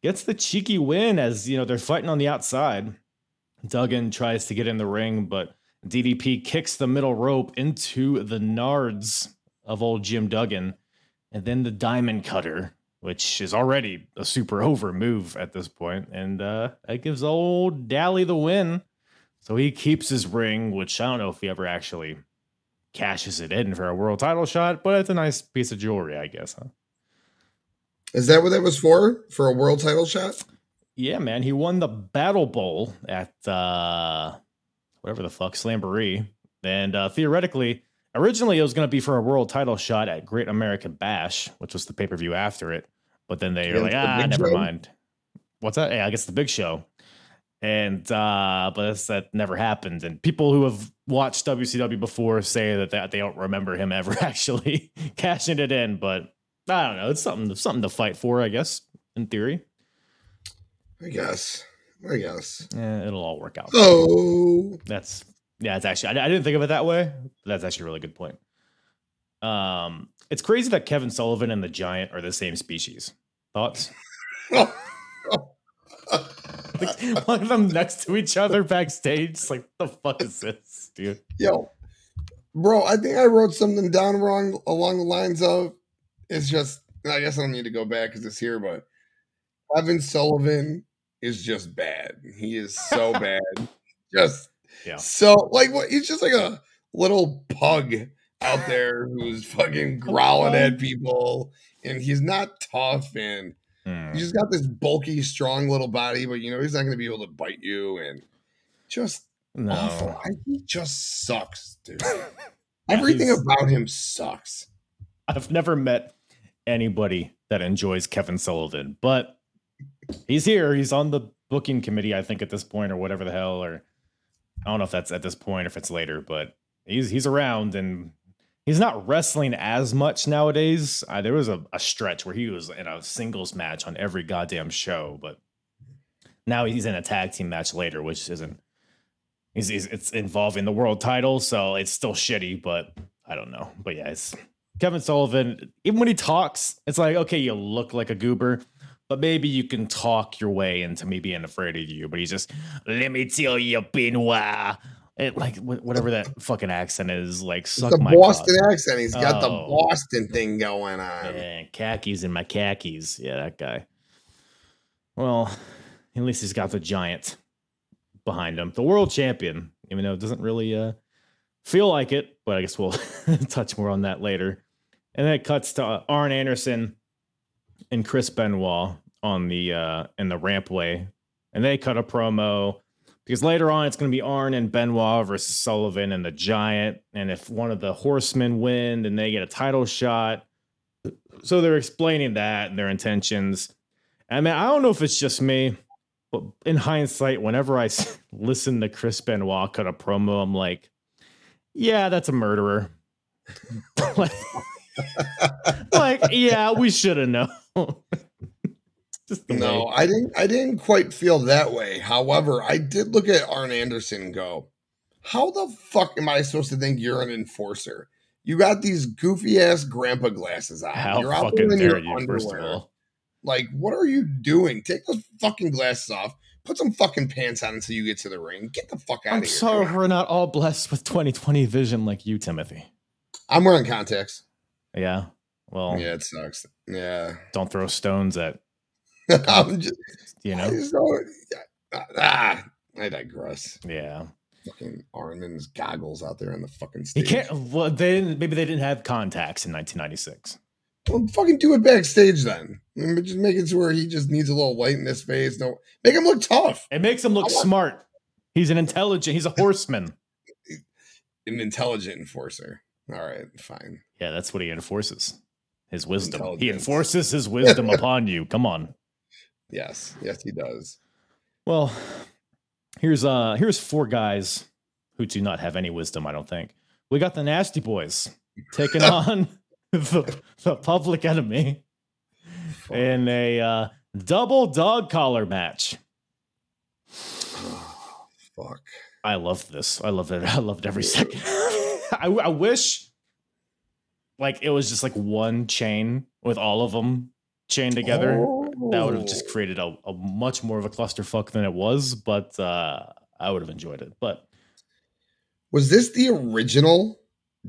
B: gets the cheeky win as you know they're fighting on the outside. Duggan tries to get in the ring, but DDP kicks the middle rope into the nards of old Jim Duggan, and then the diamond cutter, which is already a super over move at this point, and uh, that gives old Dally the win. So he keeps his ring, which I don't know if he ever actually cashes it in for a world title shot, but it's a nice piece of jewelry, I guess. Huh?
C: Is that what that was for? For a world title shot?
B: Yeah, man. He won the Battle Bowl at uh whatever the fuck, Slamboree. And uh theoretically, originally it was gonna be for a world title shot at Great American Bash, which was the pay-per-view after it. But then they were like, ah, never
C: Show?
B: mind. What's that? Yeah, I guess the big show. And uh, but that's, that never happened. And people who have watched WCW before say that they, they don't remember him ever actually cashing it in. But I don't know. It's something something to fight for, I guess, in theory.
C: I guess. I guess.
B: Yeah, it'll all work out.
C: Oh,
B: That's yeah. It's actually I, I didn't think of it that way. But that's actually a really good point. Um, it's crazy that Kevin Sullivan and the Giant are the same species. Thoughts? Like, one of them next to each other backstage. It's like, the fuck is this, dude?
C: yo, bro. I think I wrote something down wrong along the lines of it's just. I guess I don't need to go back because it's here, but Kevin Sullivan is just bad. He is so bad. Just
B: Yeah.
C: so like what? He's just like a little pug out there who's fucking growling at people, and he's not tough and.
B: Hmm.
C: He's just got this bulky, strong little body, but you know he's not going to be able to bite you, and just
B: No.
C: awful. I, he just sucks, dude. Everything about him sucks.
B: I've never met anybody that enjoys Kevin Sullivan, but he's here. He's on the booking committee, I think, at this point, or whatever the hell. Or I don't know if that's at this point or if it's later, but he's he's around and he's not wrestling as much nowadays. Uh, there was a, a stretch where he was in a singles match on every goddamn show, but now he's in a tag team match later, which isn't. He's, he's it's involving the world title, so it's still shitty, but I don't know. But yeah, it's Kevin Sullivan, even when he talks, it's like, okay, you look like a goober, but maybe you can talk your way into me being afraid of you. But he's just, let me tell you, Benoit. It, like whatever that fucking accent is, like
C: It's the Boston accent. He's got the
B: Oh.
C: Boston thing going on.
B: Yeah, khakis in my khakis. Yeah, that guy. Well, at least he's got the giant behind him, the world champion. Even though it doesn't really uh, feel like it, but I guess we'll touch more on that later. And then it cuts to uh, Arn Anderson and Chris Benoit on the uh, in the rampway, and they cut a promo because later on it's going to be Arn and Benoit versus Sullivan and the Giant, and if one of the Horsemen win, then they get a title shot. So they're explaining that and their intentions. I mean, I don't know if it's just me, but in hindsight, whenever I listen to Chris Benoit cut a promo, I'm like, yeah, that's a murderer. like, like, yeah, we should have known. Just the
C: No,
B: way.
C: I didn't. I didn't quite feel that way. However, I did look at Arn Anderson and go, "How the fuck am I supposed to think you're an enforcer? You got these goofy ass grandpa glasses on.
B: How
C: you're out
B: fucking
C: there in
B: dare
C: your
B: you, first of
C: underwear.
B: all.
C: Like, what are you doing? Take those fucking glasses off. Put some fucking pants on until you get to the ring. Get the fuck out
B: I'm
C: of here.
B: sorry we're not all blessed with 2020 vision like you, Timothy.
C: I'm wearing contacts.
B: Yeah. Well,
C: Yeah, it sucks. Yeah.
B: don't throw stones at,
C: I'm just,
B: you
C: I
B: know?
C: just don't- ah, I digress.
B: Yeah.
C: Fucking Armin's goggles out there on the fucking
B: He
C: stage.
B: can't, well, they, maybe they didn't have contacts in 1996.
C: Well, fucking do it backstage then. I mean, Just make it to where he just needs a little light in his face. No, make him look tough.
B: It makes him look
C: I want-
B: smart. He's an intelligent, he's a horseman.
C: An intelligent enforcer. All right, fine.
B: Yeah, that's what he enforces. His wisdom. He enforces his wisdom upon you. Come on.
C: Yes, yes, he does.
B: Well, here's uh here's four guys who do not have any wisdom, I don't think. We got the Nasty Boys taking on the, the public enemy
C: Fuck.
B: in a uh, double dog collar match.
C: Fuck.
B: I loved this. I loved it. I loved every second. I, I wish like it was just like one chain with all of them chained together. That would have just created a, a much more of a clusterfuck than it was, but uh, I would have enjoyed it. But
C: Was this the original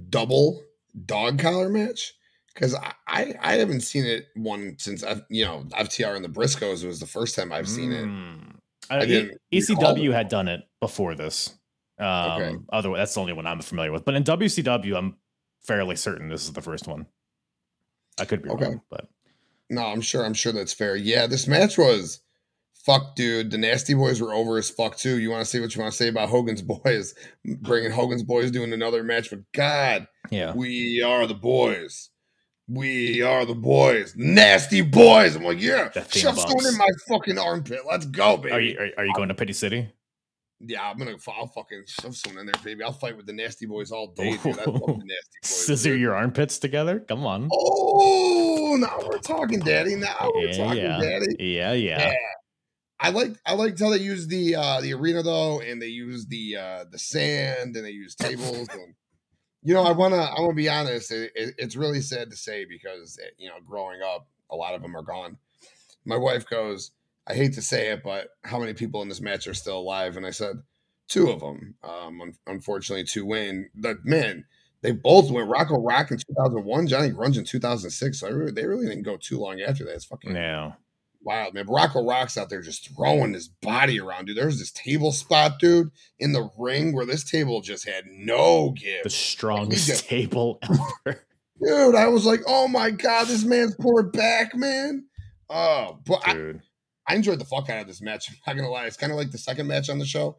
C: double dog collar match? Because I, I I haven't seen it one since I've you know FTR and the Briscoes was the first time I've seen it.
B: Mm.
C: I
B: E-
C: didn't
B: ECW had done it before this. Um,
C: Okay.
B: Otherwise, that's the only one I'm familiar with. But in WCW, I'm fairly certain this is the first one. I could be
C: Okay.
B: wrong, but
C: No, I'm sure. I'm sure that's fair. Yeah, this match was fuck, dude. The Nasty Boys were over as fuck too. You want to say what you want to say about Hogan's Boys, bringing Hogan's Boys doing another match, but God,
B: yeah,
C: we are the boys. We are the boys, nasty boys. I'm like, yeah, shove
B: bumps.
C: in my fucking armpit. Let's go, baby.
B: Are you are, are you going to Pity City?
C: Yeah, I'm gonna. I'll fucking shove someone in there, baby. I'll fight with the nasty boys all day, dude. I love the nasty boys.
B: Scissor
C: dude.
B: your armpits together? Come on.
C: Oh, now we're talking, daddy. Now we're
B: Yeah,
C: talking,
B: yeah.
C: daddy.
B: Yeah, yeah.
C: Yeah. I like I liked how they used the uh the arena though, and they used the uh the sand and they used tables and you know I wanna I wanna be honest. It, it- it's really sad to say because eh, you know growing up, a lot of them are gone. My wife goes, I hate to say it, but how many people in this match are still alive? And I said two of them. Um, un- unfortunately, two win. But man, they both went Rocco Rock in 2001, Johnny Grunge in 2006. So really, they really didn't go too long after that. It's fucking
B: Yeah.
C: wild, man. Rocco Rock's out there just throwing his body around, dude. There's this table spot, dude, in the ring where this table just had no give.
B: The strongest
C: just-
B: table ever.
C: Dude, I was like, oh my God, this man's poor back, man. Oh, but
B: Dude.
C: I enjoyed the fuck out of this match. I'm not gonna lie. It's kind of like the second match on the show,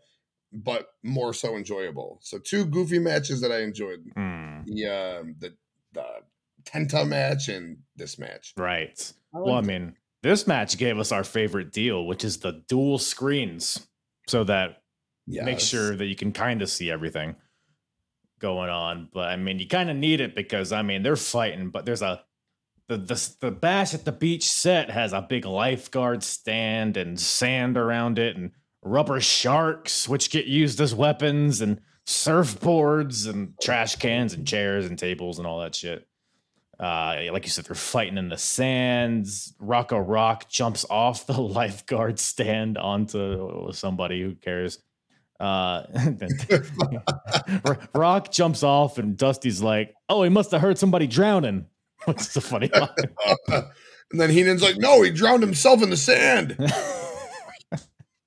C: but more so enjoyable. So two goofy matches that I enjoyed.
B: Mm,
C: The um the the Tenta match and this match.
B: right.
C: I
B: Well, I mean, this match gave us our favorite deal, which is the dual screens, so that make sure that you can kind of see everything going on. But I mean, you kind of need it because I mean they're fighting, but there's a the the the bash at the beach set has a big lifeguard stand and sand around it and rubber sharks which get used as weapons and surfboards and trash cans and chairs and tables and all that shit. Uh, like you said, they're fighting in the sands. Rocco Rock jumps off the lifeguard stand onto somebody who cares. Uh, Rock jumps off, and Dusty's like, "Oh, he must have heard somebody drowning." Which is a funny line.
C: and then Heenan's like, no, he drowned himself in the sand.
B: a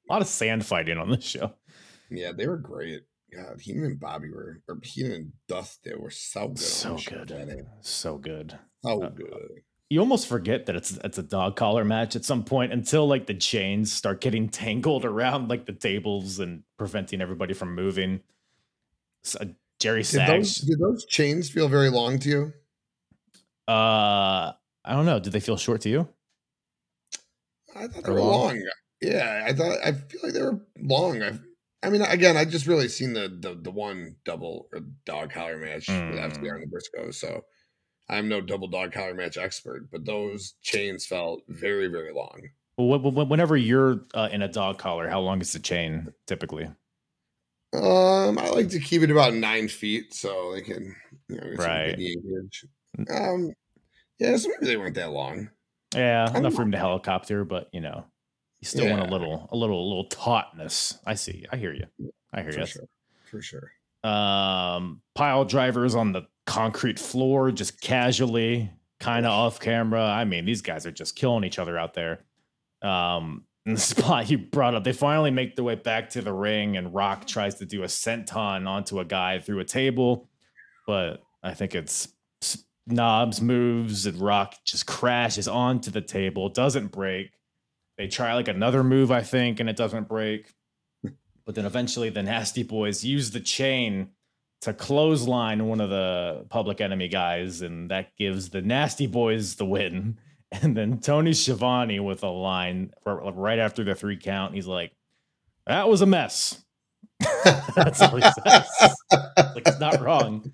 B: lot of sand fighting on this show.
C: Yeah, they were great. God, Heenan and Bobby were, or Heenan and Dust, they were so good.
B: So
C: the show,
B: good, so good.
C: So
B: Uh,
C: good.
B: You almost forget that it's it's a dog collar match at some point until like the chains start getting tangled around like the tables and preventing everybody from moving. So, Jerry
C: Did those,
B: Sags.
C: did those chains feel very long to you?
B: Uh, I don't know. Did they feel short to you?
C: I thought they
B: Or
C: were
B: long?
C: long. Yeah, I thought I feel like they were long. I, I mean, again, I just really seen the the, the one double or dog collar match with
B: Mm.
C: FTR and the Briscoes, so I'm no double dog collar match expert, but those chains felt very very long.
B: Well, wh- wh- whenever you're uh, in a dog collar, how long is the chain typically?
C: Um, I like to keep it about nine feet so they can, you know, get
B: Right.
C: Um, yeah, so maybe they weren't that long.
B: Yeah,
C: I'm
B: enough room to helicopter, but you know, you still want a little, a little, a little tautness. I see. I hear you. I hear
C: For
B: you.
C: sure, for sure.
B: Um, pile drivers on the concrete floor, just casually, kind of off camera. I mean, these guys are just killing each other out there. Um, in the spot you brought up, they finally make their way back to the ring, and Rock tries to do a senton onto a guy through a table, but I think it's Knobbs moves, and Rock just crashes onto the table, doesn't break. They try like another move, I think, and it doesn't break. But then eventually the Nasty Boys use the chain to clothesline one of the public enemy guys, and that gives the Nasty Boys the win. And then Tony Schiavone with a line right after the three count. He's like, "That was a mess." That's all he says. Like it's not wrong.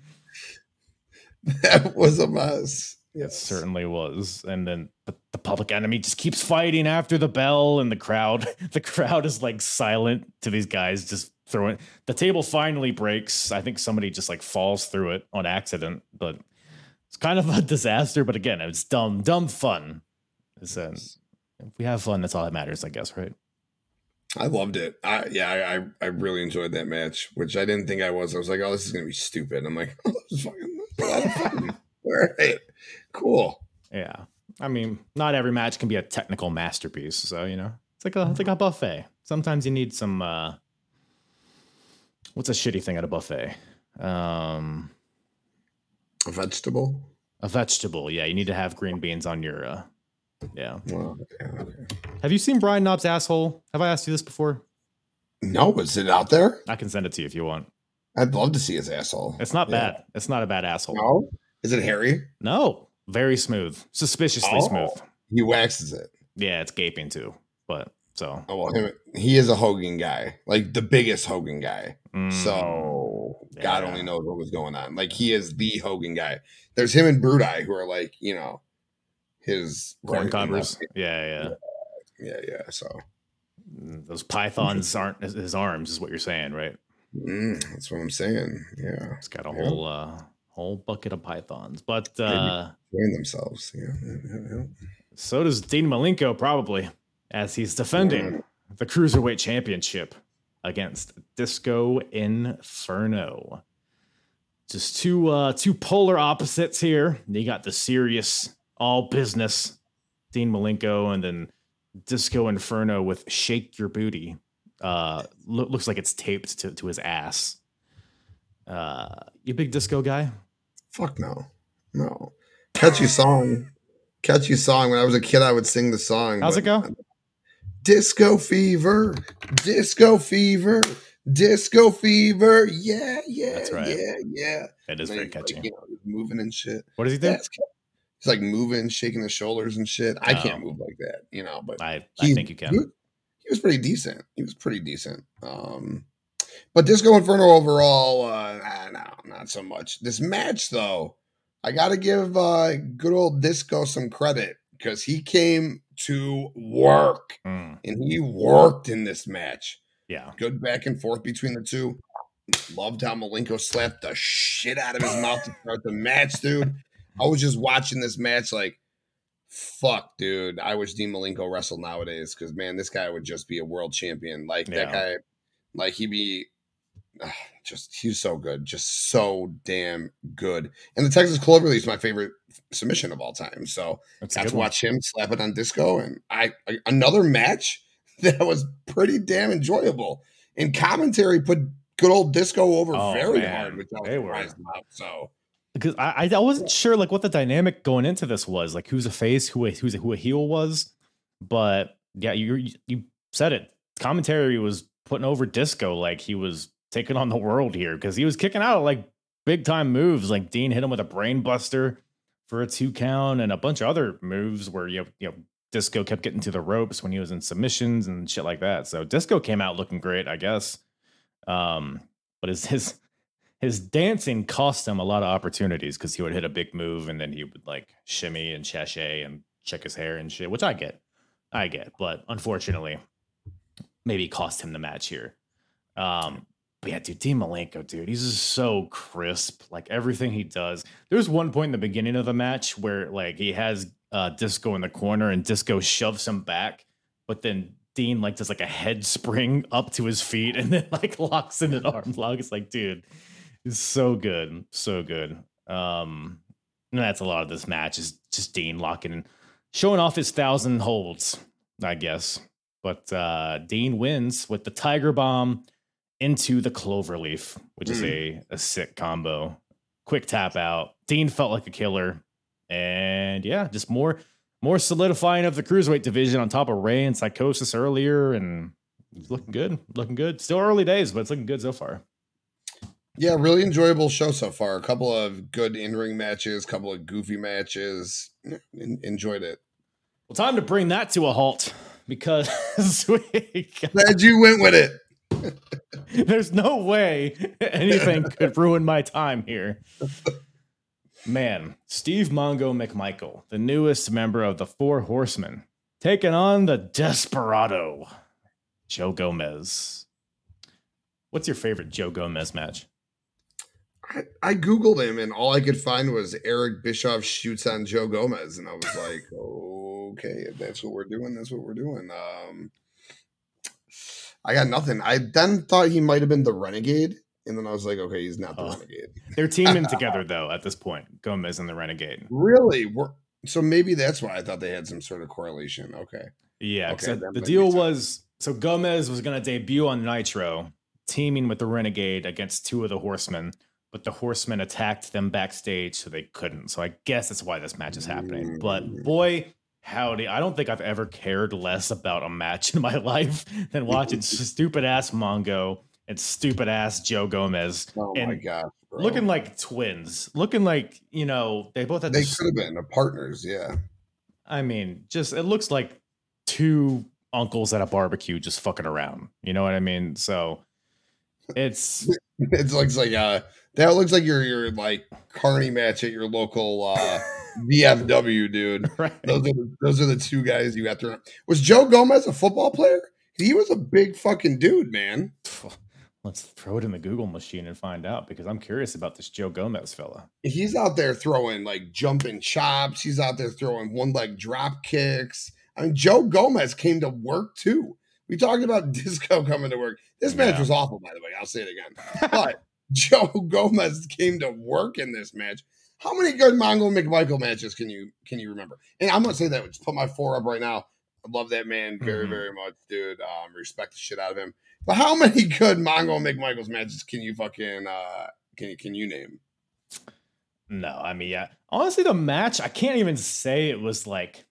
C: That was a mess.
B: It certainly was. And then but the public enemy just keeps fighting after the bell, and the crowd, the crowd is like silent to these guys just throwing the table finally breaks. I think somebody just like falls through it on accident, but it's kind of a disaster. But again, it's dumb, dumb fun. It's, uh, if we have fun, that's all that matters, I guess, right?
C: I loved it. I yeah, I, I I really enjoyed that match, which I didn't think I was. I was like, oh, this is gonna be stupid. I'm like, oh, this is fucking a lot of fun. All right, cool.
B: Yeah. I mean, not every match can be a technical masterpiece. So, you know, it's like a it's like a buffet. Sometimes you need some uh what's a shitty thing at a buffet? Um
C: A vegetable.
B: a vegetable. Yeah, you need to have green beans on your uh yeah.
C: Well, okay.
B: Have you seen Brian Knobbs' asshole? Have I asked you this before?
C: No, is it out there?
B: I can send it to you if you want.
C: I'd love to see his asshole.
B: It's not
C: Yeah.
B: bad. It's not a bad asshole.
C: No, is it hairy?
B: No. Very smooth, suspiciously
C: Oh.
B: smooth.
C: He waxes it.
B: Yeah, it's gaping too, but so.
C: Oh well, him, he is a Hogan guy, like the biggest Hogan guy.
B: mm,
C: So God
B: Yeah.
C: only knows what was going on. Like he is the Hogan guy. There's him and Brudai who are like you know his
B: corn cobbers. Yeah, yeah.
C: Yeah, yeah. So
B: Mm, Those pythons aren't his arms, is what you're saying, right?
C: Mm, that's what I'm saying. Yeah,
B: It's got a
C: Yeah.
B: whole uh whole bucket of pythons. But uh
C: themselves. Yeah, yeah, yeah, yeah.
B: so does Dean Malenko probably, as he's defending the cruiserweight championship against Disco Inferno. Just two uh two polar opposites here. You got the serious all business Dean Malenko and then Disco Inferno with Shake Your Booty. Uh loo- looks like it's taped to, to his ass. Uh you big disco guy?
C: Fuck no, no. Catchy song, catchy song. When I was a kid, I would sing the song.
B: How's it go?
C: Disco fever, disco fever, disco fever. Yeah, yeah,
B: That's right.
C: yeah, yeah.
B: It is
C: And
B: very
C: he's, like,
B: catchy.
C: you know, moving and shit.
B: What does he do?
C: Ca- He's like moving, shaking his shoulders and shit. I
B: Oh.
C: can't move like that, you know. But
B: I, I think you can.
C: Was- pretty decent. He was pretty decent. Um, but Disco Inferno overall, uh, nah, no, not so much. This match, though, I got to give uh, good old Disco some credit because he came to work
B: Mm,
C: and he worked in this match.
B: yeah.
C: Good back and forth between the two. Loved how Malenko slapped the shit out of his mouth to start the match, dude. I was just watching this match like, fuck, dude. I wish Dean Malenko wrestled nowadays because, man, this guy would just be a world champion. Like, that guy, like, he'd be just, he's so good. Just so damn good. And the Texas Cloverleaf is my favorite submission of all time. So,
B: That's
C: got to
B: one.
C: watch him slap it on disco and I, I another match that was pretty damn enjoyable and commentary put good old disco over
B: Oh,
C: very
B: man.
C: hard which i was
B: They were-
C: about so
B: because I, I wasn't sure like what the dynamic going into this was like who's a face who a, who's a, who a heel was. But yeah you you said it. Commentary was putting over disco like he was taking on the world here because he was kicking out like big time moves. Like dean hit him with a brain buster for a two count and a bunch of other moves where you know, you know disco kept getting to the ropes when he was in submissions and shit like that. So disco came out looking great i guess. Um but his his his dancing cost him a lot of opportunities because he would hit a big move and then he would like shimmy and sashay and check his hair and shit, which I get. I get, but unfortunately, maybe cost him the match here. Um, but yeah, dude, Dean Malenko, dude, he's just so crisp. Like everything he does. There's one point in the beginning of the match where like he has uh Disco in the corner and Disco shoves him back, but then Dean like does like a head spring up to his feet and then like locks in an arm lock. It's like, dude, it's so good, so good. Um, that's a lot of this match is just Dean locking, showing off his thousand holds, I guess. But uh, Dean wins with the Tiger Bomb into the Cloverleaf, which is a, a sick combo. Quick tap out. Dean felt like a killer, and yeah, just more more solidifying of the cruiserweight division on top of Rey and Psychosis earlier, and it's looking good, looking good. Still early days, but it's looking good so far.
C: Yeah really enjoyable show so far a couple of good in-ring matches a couple of goofy matches en- enjoyed it
B: Well, time to bring that to a halt because we
C: glad you went with it
B: there's no way anything could ruin my time here. Man, Steve Mongo McMichael, the newest member of the Four Horsemen, taking on the Desperado, Joe Gomez. What's your favorite Joe Gomez match?
C: I, I googled him and all i could find was eric bischoff shoots on joe gomez. And i was like okay if that's what we're doing that's what we're doing. Um i got nothing. I then thought he might have been the renegade. And then i was like okay he's not the
B: Oh.
C: renegade.
B: They're teaming together though at this point, Gomez and the Renegade.
C: really? We're, so maybe that's why i thought they had some sort of correlation. Okay.
B: Yeah,
C: Okay,
B: the-
C: that
B: the
C: might
B: deal was so Gomez was going to debut on Nitro, teaming with the Renegade against two of the Horsemen, but the Horsemen attacked them backstage, so they couldn't. So I guess that's why this match is happening. But
C: Mm.
B: boy, howdy, I don't think I've ever cared less about a match in my life than watching stupid ass Mongo and stupid ass Joe Gomez.
C: Oh
B: and
C: my god, bro.
B: looking like twins, looking like you know they both had.
C: they
B: the
C: could have been partners. Yeah,
B: I mean, just it looks like two uncles at a barbecue just fucking around. You know what I mean? So it's
C: it looks like uh that looks like your your like carney match at your local uh VFW, dude.
B: right.
C: Those are the, those are the two guys you got to. Was Joe Gomez a football player? He was a big fucking dude, man.
B: Let's throw it in the Google machine and find out because I'm curious about this Joe Gomez fella.
C: He's out there throwing like jumping chops. He's out there throwing one leg drop kicks. I mean, Joe Gomez came to work too. We talked about Disco coming to work. This match
B: Yeah.
C: was awful, by the way. I'll say it again. But Joe Gomez came to work in this match. How many good Mongo McMichael matches can you can you remember? And I'm gonna say that. Just put my four up right now. I love that man very
B: Mhm.
C: very much, dude. Um, respect the shit out of him. But how many good Mongo McMichael's matches can you fucking uh can you can you name?
B: No, I mean, yeah. Honestly, the match, I can't even say it was like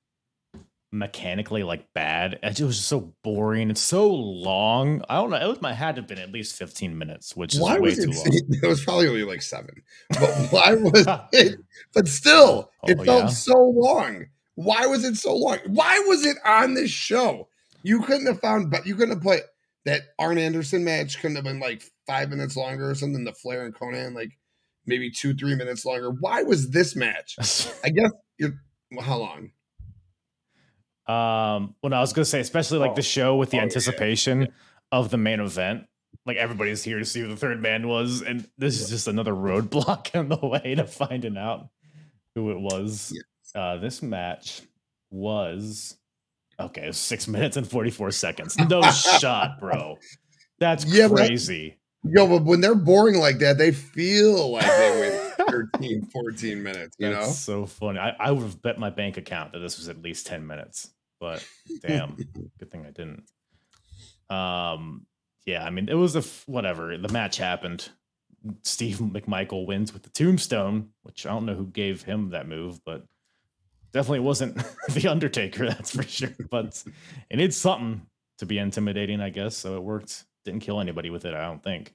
B: mechanically like bad. It was just so boring. It's so long. I don't know. It was, my had to have been at least 15 minutes, which is
C: Why
B: way
C: was
B: too
C: it?
B: long.
C: It was probably only like seven. But why was it? But still, oh, it
B: Oh,
C: felt
B: yeah?
C: so long. Why was it so long? Why was it on this show? You couldn't have found, but you couldn't have put that Arn Anderson match. Couldn't have been like five minutes longer or something. The Flair and Konnan, like maybe two, three minutes longer. Why was this match? I guess you're. Well, how long?
B: Um, well, no, I was gonna say, especially like
C: Oh.
B: the show with the
C: Oh, yeah,
B: anticipation of the main event. Like everybody's here to see who the third man was, and this is just another roadblock on the way to finding out who it was. Uh, this match was okay. Was six minutes and forty four seconds. No shot, bro. That's
C: Yeah, but-
B: crazy.
C: Yo, but when they're boring like that, they feel like they went 13, 14 minutes. You
B: That's
C: know.
B: so funny. I, I would have bet my bank account that this was at least 10 minutes, but damn, good thing I didn't. Um, yeah, I mean, it was a f- whatever. The match happened. Steve McMichael wins with the tombstone, which I don't know who gave him that move, but definitely wasn't the Undertaker, that's for sure. But it needs something to be intimidating, I guess. So it worked. Didn't kill anybody with it, I don't think.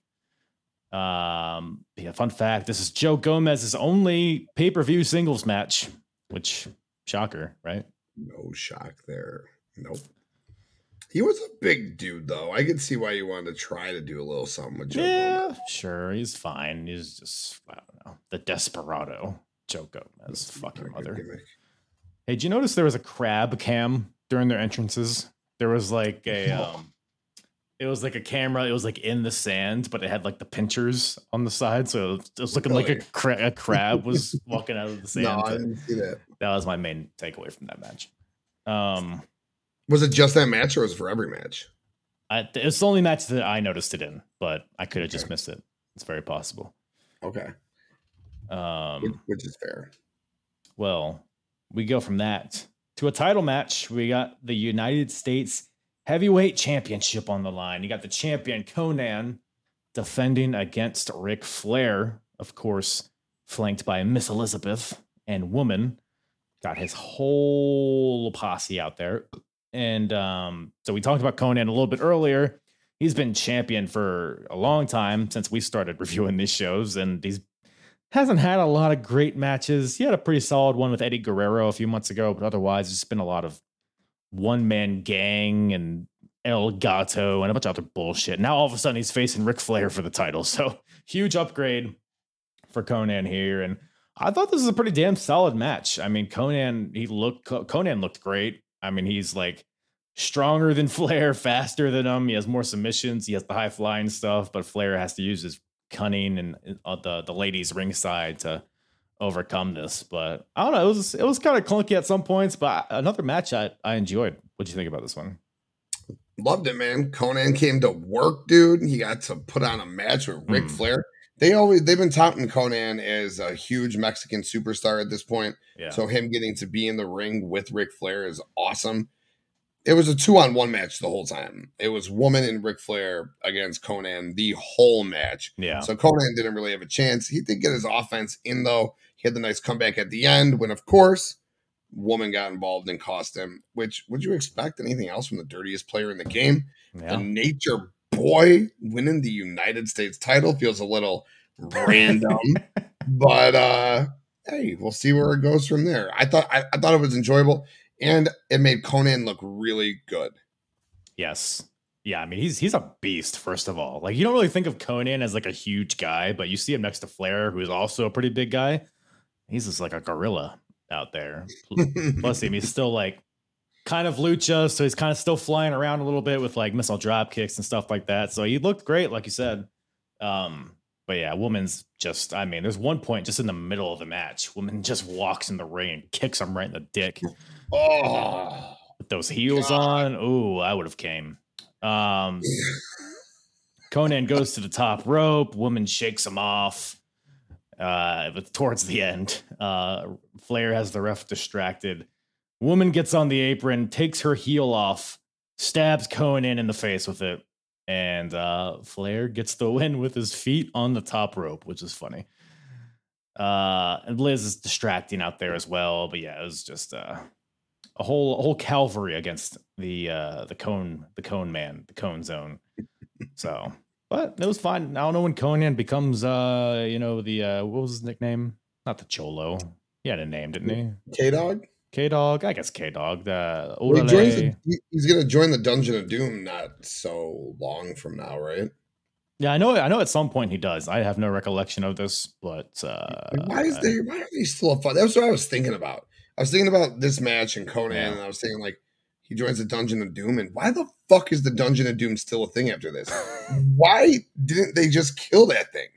B: Um, yeah, fun fact this is Joe Gomez's only pay per view singles match, which shocker, right?
C: No shock there. Nope. He was a big dude, though. I could see why you wanted to try to do a little something with Joe
B: yeah,
C: Gomez.
B: sure. He's fine. He's just, I don't know, the desperado, Joe Gomez,
C: a good
B: mother.
C: gimmick.
B: Hey, did you notice there was a crab cam during their entrances? There was like a, um, it was like a camera. It was like in the sand, but it had like the pinchers on the side, so it was looking like a, cra- a crab was walking out of the sand.
C: No, I didn't see that.
B: that was my main takeaway from that match. Um,
C: Was it just that match or was it for every match?
B: I, it's the only match that I noticed it in, but I could have just missed it. It's very possible.
C: Okay. Which,
B: Um,
C: which is fair.
B: well, we go from that to a title match. We got the United States Heavyweight Championship on the line. You got the champion Konnan defending against Ric Flair, of course, flanked by Miss Elizabeth and Woman. Got his whole posse out there. And um, so we talked about Konnan a little bit earlier. He's been champion for a long time since we started reviewing these shows, and he's hasn't had a lot of great matches. He had a pretty solid one with Eddie Guerrero a few months ago, but otherwise, it's been a lot of one man gang and El Gato and a bunch of other bullshit. Now all of a sudden he's facing Ric Flair for the title. So huge upgrade for Konnan here. And I thought this was a pretty damn solid match. I mean, Konnan, he looked Konnan looked great. I mean, he's like stronger than Flair, faster than him. He has more submissions. He has the high flying stuff, but Flair has to use his cunning and uh, the the ladies ringside to overcome this. But I don't know. It was it was kind of clunky at some points, but another match I I enjoyed. What do you think about this one?
C: Loved it, man. Konnan came to work, dude. He got to put on a match with Ric
B: Mm.
C: Flair. They always they've been touting Konnan as a huge Mexican superstar at this point.
B: Yeah.
C: So him getting to be in the ring with Ric Flair is awesome. It was a two on one match the whole time. It was woman and Ric Flair against Konnan the whole match.
B: yeah.
C: So Conan didn't really have a chance. He did get his offense in though. He had the nice comeback at the end when, of course, woman got involved and cost him. Which would you expect anything else from the dirtiest player in the game?
B: yeah.
C: The nature boy winning the United States title feels a little random, but uh hey, we'll see where it goes from there. I thought I, I thought it was enjoyable, and it made Konnan look really good.
B: Yes. Yeah, I mean he's he's a beast. First of all, like you don't really think of Konnan as like a huge guy, but you see him next to Flair, who is also a pretty big guy. He's just like a gorilla out there. Plus, him, he's still like kind of lucha, so he's kind of still flying around a little bit with like missile drop kicks and stuff like that. So he looked great, like you said. Um, but yeah, woman's just, I mean, there's one point just in the middle of the match, woman just walks in the ring and kicks him right in the dick.
C: Oh,
B: With those heels
C: God.
B: on, ooh, I would have came. Um, Konnan goes to the top rope. Woman shakes him off. Uh, but towards the end, uh, Flair has the ref distracted. Woman gets on the apron, takes her heel off, stabs Konnan in the face with it, and uh, Flair gets the win with his feet on the top rope, which is funny. Uh, and Liz is distracting out there as well, but yeah, it was just uh, a whole a whole cavalry against the uh, the cone the cone man, the cone zone. So, but it was fine. I don't know when Konnan becomes uh, you know, the uh what was his nickname? Not the Cholo. He had a name, didn't he?
C: K Dog.
B: K Dog, I guess K Dog. The
C: Well, he joins the, he's gonna join the Dungeon of Doom not so long from now, right?
B: Yeah, I know. I know. At some point he does. I have no recollection of this, but uh,
C: why is there? Why are they still a fun? That's what I was thinking about. I was thinking about this match and Konnan,
B: Yeah.
C: and I was thinking like he joins the Dungeon of Doom, and why the fuck is the Dungeon of Doom still a thing after this? why didn't they just kill that thing?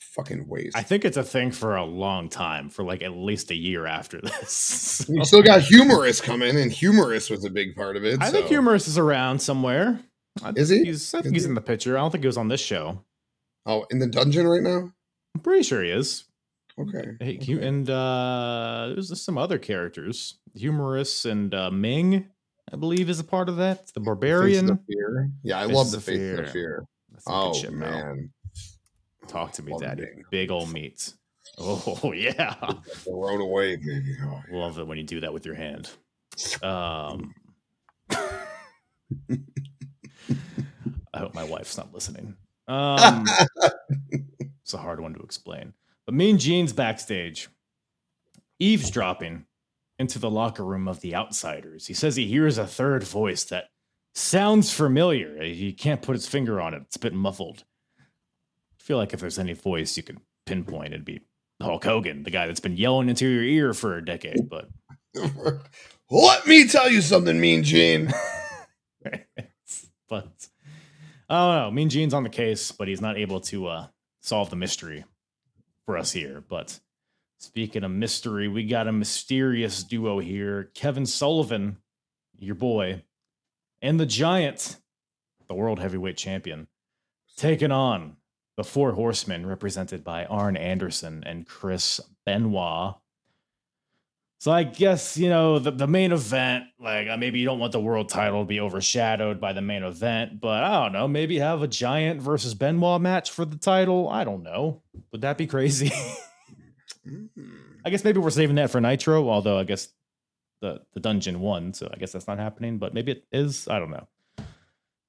C: Fucking waste.
B: I think it's a thing for a long time, for like at least a year after this.
C: you still got Hugh Morrus coming, and Hugh Morrus was a big part of it.
B: I think
C: Hugh
B: Morrus is around somewhere. I
C: Is he?
B: He's, I think
C: Is
B: he's
C: he?
B: in the picture. I don't think he was on this show.
C: Oh, in the dungeon right now.
B: I'm pretty sure he is.
C: Okay.
B: Hey, hu- and uh, there's some other characters. Hugh Morrus and uh, Meng, I believe, is a part of that. The
C: Faces
B: Barbarian.
C: Fear. Yeah, I
B: Faces
C: love the
B: of
C: Faces
B: Fear.
C: of Fear.
B: That's some good
C: Oh
B: shit,
C: man,
B: Talk to me,
C: Love
B: Daddy. Big old meat. Oh yeah,
C: the road away, baby. Oh,
B: love it when you do that with your hand. Um, I hope my wife's not listening. Um, it's a hard one to explain. But Mean Gene's backstage, eavesdropping into the locker room of the outsiders. He says he hears a third voice that sounds familiar. He can't put his finger on it. It's a bit muffled. I feel like if there's any voice you could pinpoint, it'd be Hulk Hogan, the guy that's been yelling into your ear for a decade. But
C: Let me tell you something, Mean Gene.
B: but I don't know. Mean Gene's on the case, but he's not able to uh, solve the mystery for us here. But speaking of mystery, we got a mysterious duo here: Kevin Sullivan, your boy, and the Giant, the world heavyweight champion, taking on the Four Horsemen, represented by Arn Anderson and Chris Benoit. So I guess you know the, the main event. Like uh, maybe you don't want the world title to be overshadowed by the main event, but I don't know. Maybe have a Giant versus Benoit match for the title. I don't know. Would that be crazy?
C: Mm.
B: I guess maybe we're saving that for Nitro. Although I guess the the dungeon won, so I guess that's not happening. But maybe it is. I don't know.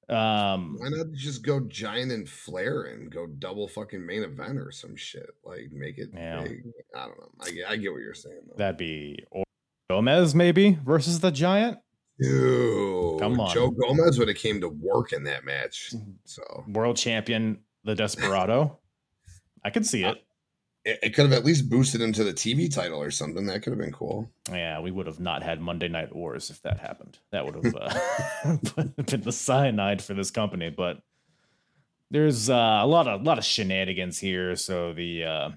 B: Um,
C: Why not just go Giant and Flair and go double fucking main event or some shit? Like make it
B: Yeah.
C: big. I don't know. I get, I get what you're saying though.
B: that'd be or Gomez maybe versus the Giant.
C: Dude,
B: Come on.
C: Joe Gomez would have came to work in that match. So
B: World champion, the Desperado. I could see it.
C: It, it could have at least boosted him to the TV title or something. That could have been cool.
B: Yeah, we would have not had Monday Night Wars if that happened. That would have uh, been the cyanide for this company. But there's uh, a lot of lot of shenanigans here. So the uh,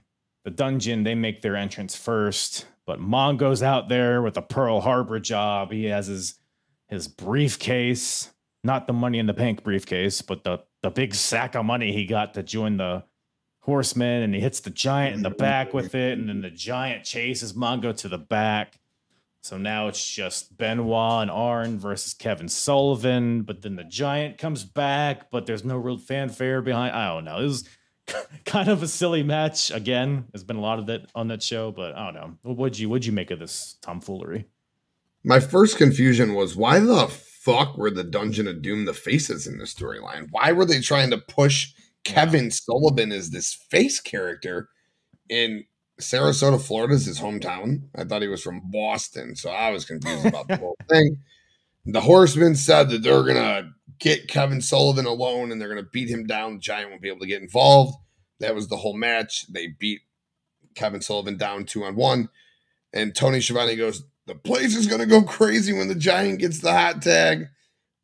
B: the dungeon they make their entrance first, but Mongo's out there with a Pearl Harbor job. He has his his briefcase, not the Money in the Bank briefcase, but the the big sack of money he got to join the horseman and he hits the giant in the mm-hmm. back with it and then the giant chases mongo to the back. So now it's just benoit and arn versus kevin sullivan but then the giant comes back but there's no real fanfare behind i don't know. It was kind of a silly match again. There's been a lot of that on that show but i don't know. What'd you what'd you make of this tomfoolery?
C: My first confusion was why the fuck were the Dungeon of Doom the faces in the storyline? Why were they trying to push Kevin Sullivan is this face character in Sarasota, Florida is his hometown? I thought he was from Boston, so I was confused about the whole thing. The Horsemen said that they're gonna get Kevin Sullivan alone and they're gonna beat him down. The Giant won't be able to get involved. That was the whole match. They beat Kevin Sullivan down two on one. And Tony Schiavone goes, The place is to go crazy when the Giant gets the hot tag.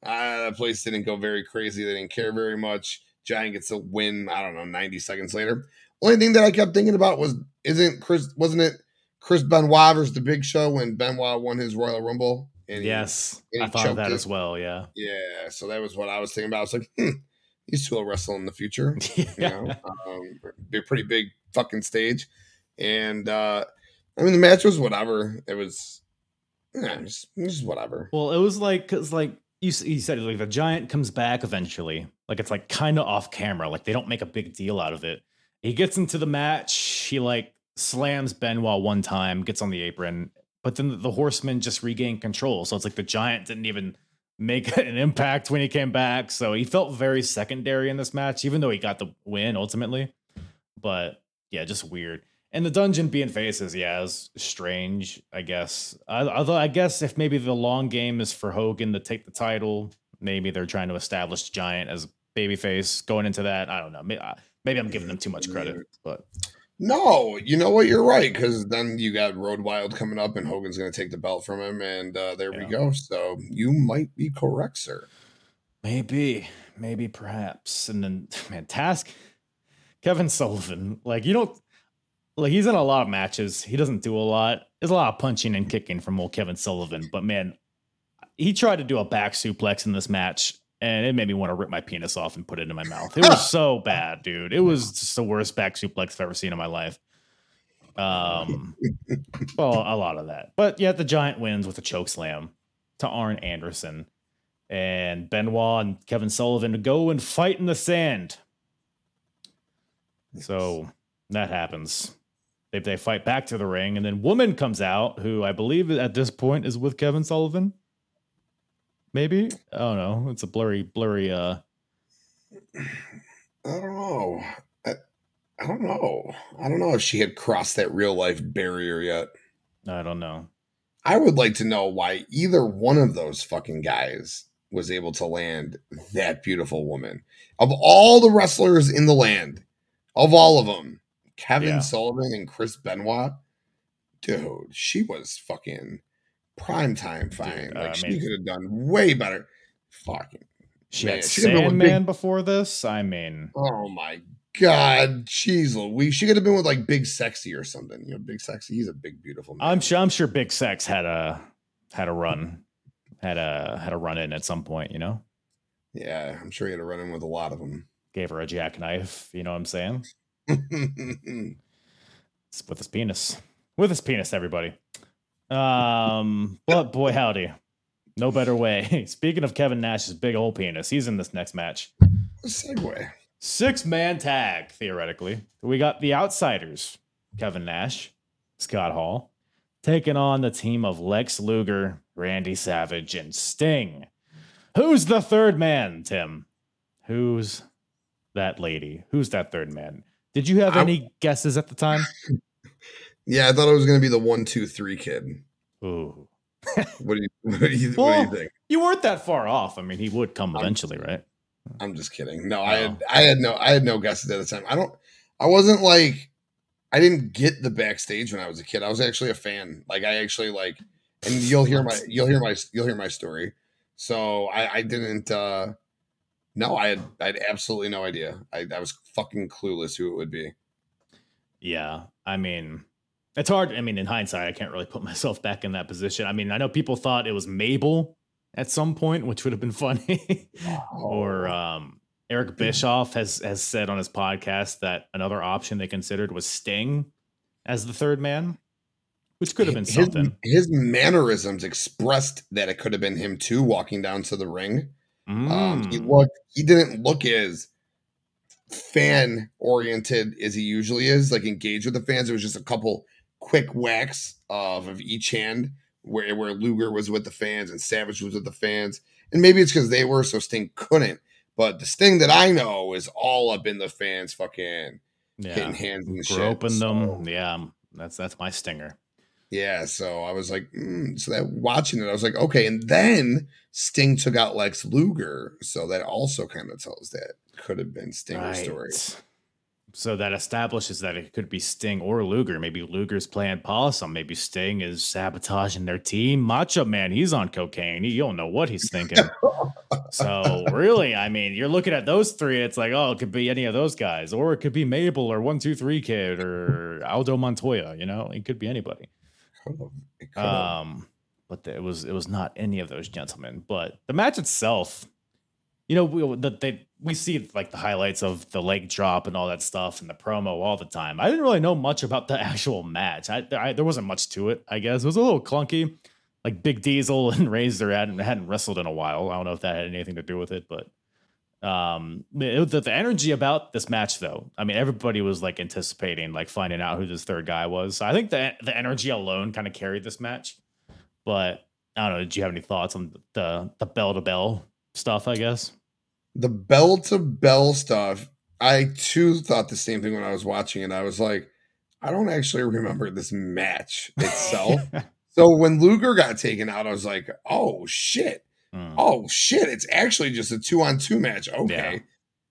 C: Uh, the place didn't go very crazy. They didn't care very much. Giant gets a win, I don't know, 90 seconds later. Only thing that I kept thinking about was, isn't Chris, wasn't it Chris Benoit versus the Big Show when Benoit won his Royal Rumble?
B: And he, yes, and I thought of that it. as well. Yeah.
C: Yeah. So that was what I was thinking about. I was like, hmm, these two will wrestle in the future. yeah. You know, um, be a pretty big fucking stage. And uh I mean the match was whatever. It was yeah, just, just whatever.
B: Well, it was like cuz like you, you said like the giant comes back eventually. Like it's like kind of off camera. Like they don't make a big deal out of it. He gets into the match. He like slams Benoit one time, gets on the apron, but then the, horseman just regained control. So it's like the giant didn't even make an impact when he came back. So he felt very secondary in this match, even though he got the win ultimately. But yeah, just weird. And the dungeon being faces, yeah, is strange, I guess. Although I guess if maybe the long game is for Hogan to take the title, maybe they're trying to establish Giant as babyface going into that. I don't know. Maybe, maybe I'm giving them too much credit, but
C: no, you know what? You're right because then you got Road Wild coming up, and Hogan's going to take the belt from him, and uh, there yeah. we go. So you might be correct, sir.
B: Maybe, maybe, perhaps. And then, man, Task, Kevin Sullivan, like you don't like he's in a lot of matches. He doesn't do a lot. There's a lot of punching and kicking from old Kevin Sullivan, but man, he tried to do a back suplex in this match, and it made me want to rip my penis off and put it in my mouth. It was so bad, dude. It was just the worst back suplex I've ever seen in my life. Um, well, a lot of that, but yet the Giant wins with a choke slam to Arn Anderson, and Benoit and Kevin Sullivan to go and fight in the sand. So that happens. They, they fight back to the ring, and then Woman comes out, who I believe at this point is with Kevin Sullivan. Maybe I don't know. It's a blurry, blurry. uh
C: I don't know. I, I don't know. I don't know if she had crossed that real life barrier yet.
B: I don't know.
C: I would like to know why either one of those fucking guys was able to land that beautiful woman. Of all the wrestlers in the land, of all of them, Kevin yeah. Sullivan and Chris Benoit, dude, she was fucking prime time fine. Dude, like uh, she could have done way better. Fucking
B: she man, had she Sandman big, before this. I mean,
C: oh my god, jeez We she could have been with like Big Sexy or something. You know, Big Sexy, he's a big beautiful man.
B: I'm sure. I'm sure Big Sex had a had a run, had a had a run in at some point. You know.
C: Yeah, I'm sure he had a run in with a lot of them.
B: Gave her a jackknife. You know what I'm saying? with his penis. With his penis, everybody. Um, but boy, howdy. No better way. Speaking of Kevin Nash's big old penis, he's in this next match.
C: Segue.
B: Six man tag, theoretically. We got the outsiders, Kevin Nash, Scott Hall, taking on the team of Lex Luger, Randy Savage, and Sting. Who's the third man, Tim? Who's that lady? Who's that third man? Did you have any guesses at the time?
C: Yeah, I thought it was going to be the one, two, three kid.
B: Ooh.
C: what do you what do you, well, what do you think?
B: You weren't that far off. I mean, he would come eventually, right?
C: I'm just kidding. No, I had I had no I had no guesses at the time. I don't I wasn't like I didn't get the backstage when I was a kid. I was actually a fan. Like I actually like and you'll hear my you'll hear my you'll hear my story. So I I didn't uh no, I had I had absolutely no idea. I, I was fucking clueless who it would be.
B: Yeah, I mean, it's hard. I mean, in hindsight, I can't really put myself back in that position. I mean, I know people thought it was Mabel at some point, which would have been funny. or um, Eric Bischoff has has said on his podcast that another option they considered was Sting as the third man, which could have been something.
C: His, his mannerisms expressed that it could have been him too, walking down to the ring. Mm. Um, he mm. looked. He didn't look as fan oriented as he usually is. Like engaged with the fans. It was just a couple quick whacks of, of each hand where where Luger was with the fans and Savage was with the fans, and maybe it's because they were so Sting couldn't. But the Sting that I know is all up in the fans, fucking
B: Yeah.
C: hitting hands and shit.
B: Groping them.
C: So-
B: Yeah. That's that's my stinger.
C: Yeah, so I was like, mm, so that watching it, I was like, okay. And then Sting took out Lex Luger, so that also kind of tells that could have been Stinger's story.
B: So that establishes that it could be Sting or Luger. Maybe Luger's playing possum. Maybe Sting is sabotaging their team. Macho Man, he's on cocaine. You don't know what he's thinking. so really, I mean, you're looking at those three. It's like, oh, it could be any of those guys, or it could be Mabel or One Two Three Kid or Aldo Montoya. You know, it could be anybody.
C: Could've- it could've.
B: Um, but it was it was not any of those gentlemen. But the match itself, you know, we that they we see like the highlights of the leg drop and all that stuff and the promo all the time. I didn't really know much about the actual match. I, I there wasn't much to it. I guess it was a little clunky. Like Big Diesel and Razor hadn't hadn't wrestled in a while. I don't know if that had anything to do with it, but um it- the, the energy about this match though i mean everybody was like anticipating like finding out who this third guy was so i think the the energy alone kind of carried this match but i don't know did you have any thoughts on the the bell to bell stuff i guess
C: the bell to bell stuff, I too thought the same thing when I was watching it. I was like, I don't actually remember this match itself. so when Luger got taken out, I was like, oh shit.
B: Mm.
C: Oh shit, it's actually just a two on two match. Okay.
B: Yeah.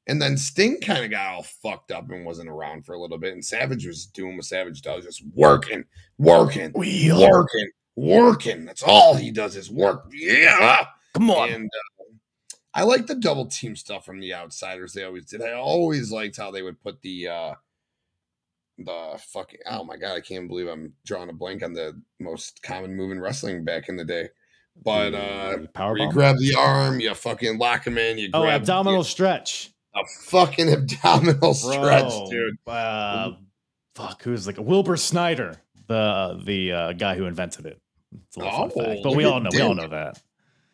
C: And then Sting kind of got all fucked up and wasn't around for a little bit. And Savage was doing what Savage does, just working, working,
B: Wheel.
C: working, working. That's all he does is work. Yeah.
B: come on
C: And uh, I like the double team stuff from the outsiders. They always did. I always liked how they would put the uh the fucking oh my god, I can't believe I'm drawing a blank on the most common move in wrestling back in the day. But uh
B: power
C: you grab the arm, you fucking lock him in, you
B: oh
C: grab
B: abdominal stretch
C: a fucking abdominal stretch, dude.
B: uh, fuck who's like wilbur snyder the the uh, guy who invented it it's a little fun
C: Oh,
B: fact, but we all know we all know that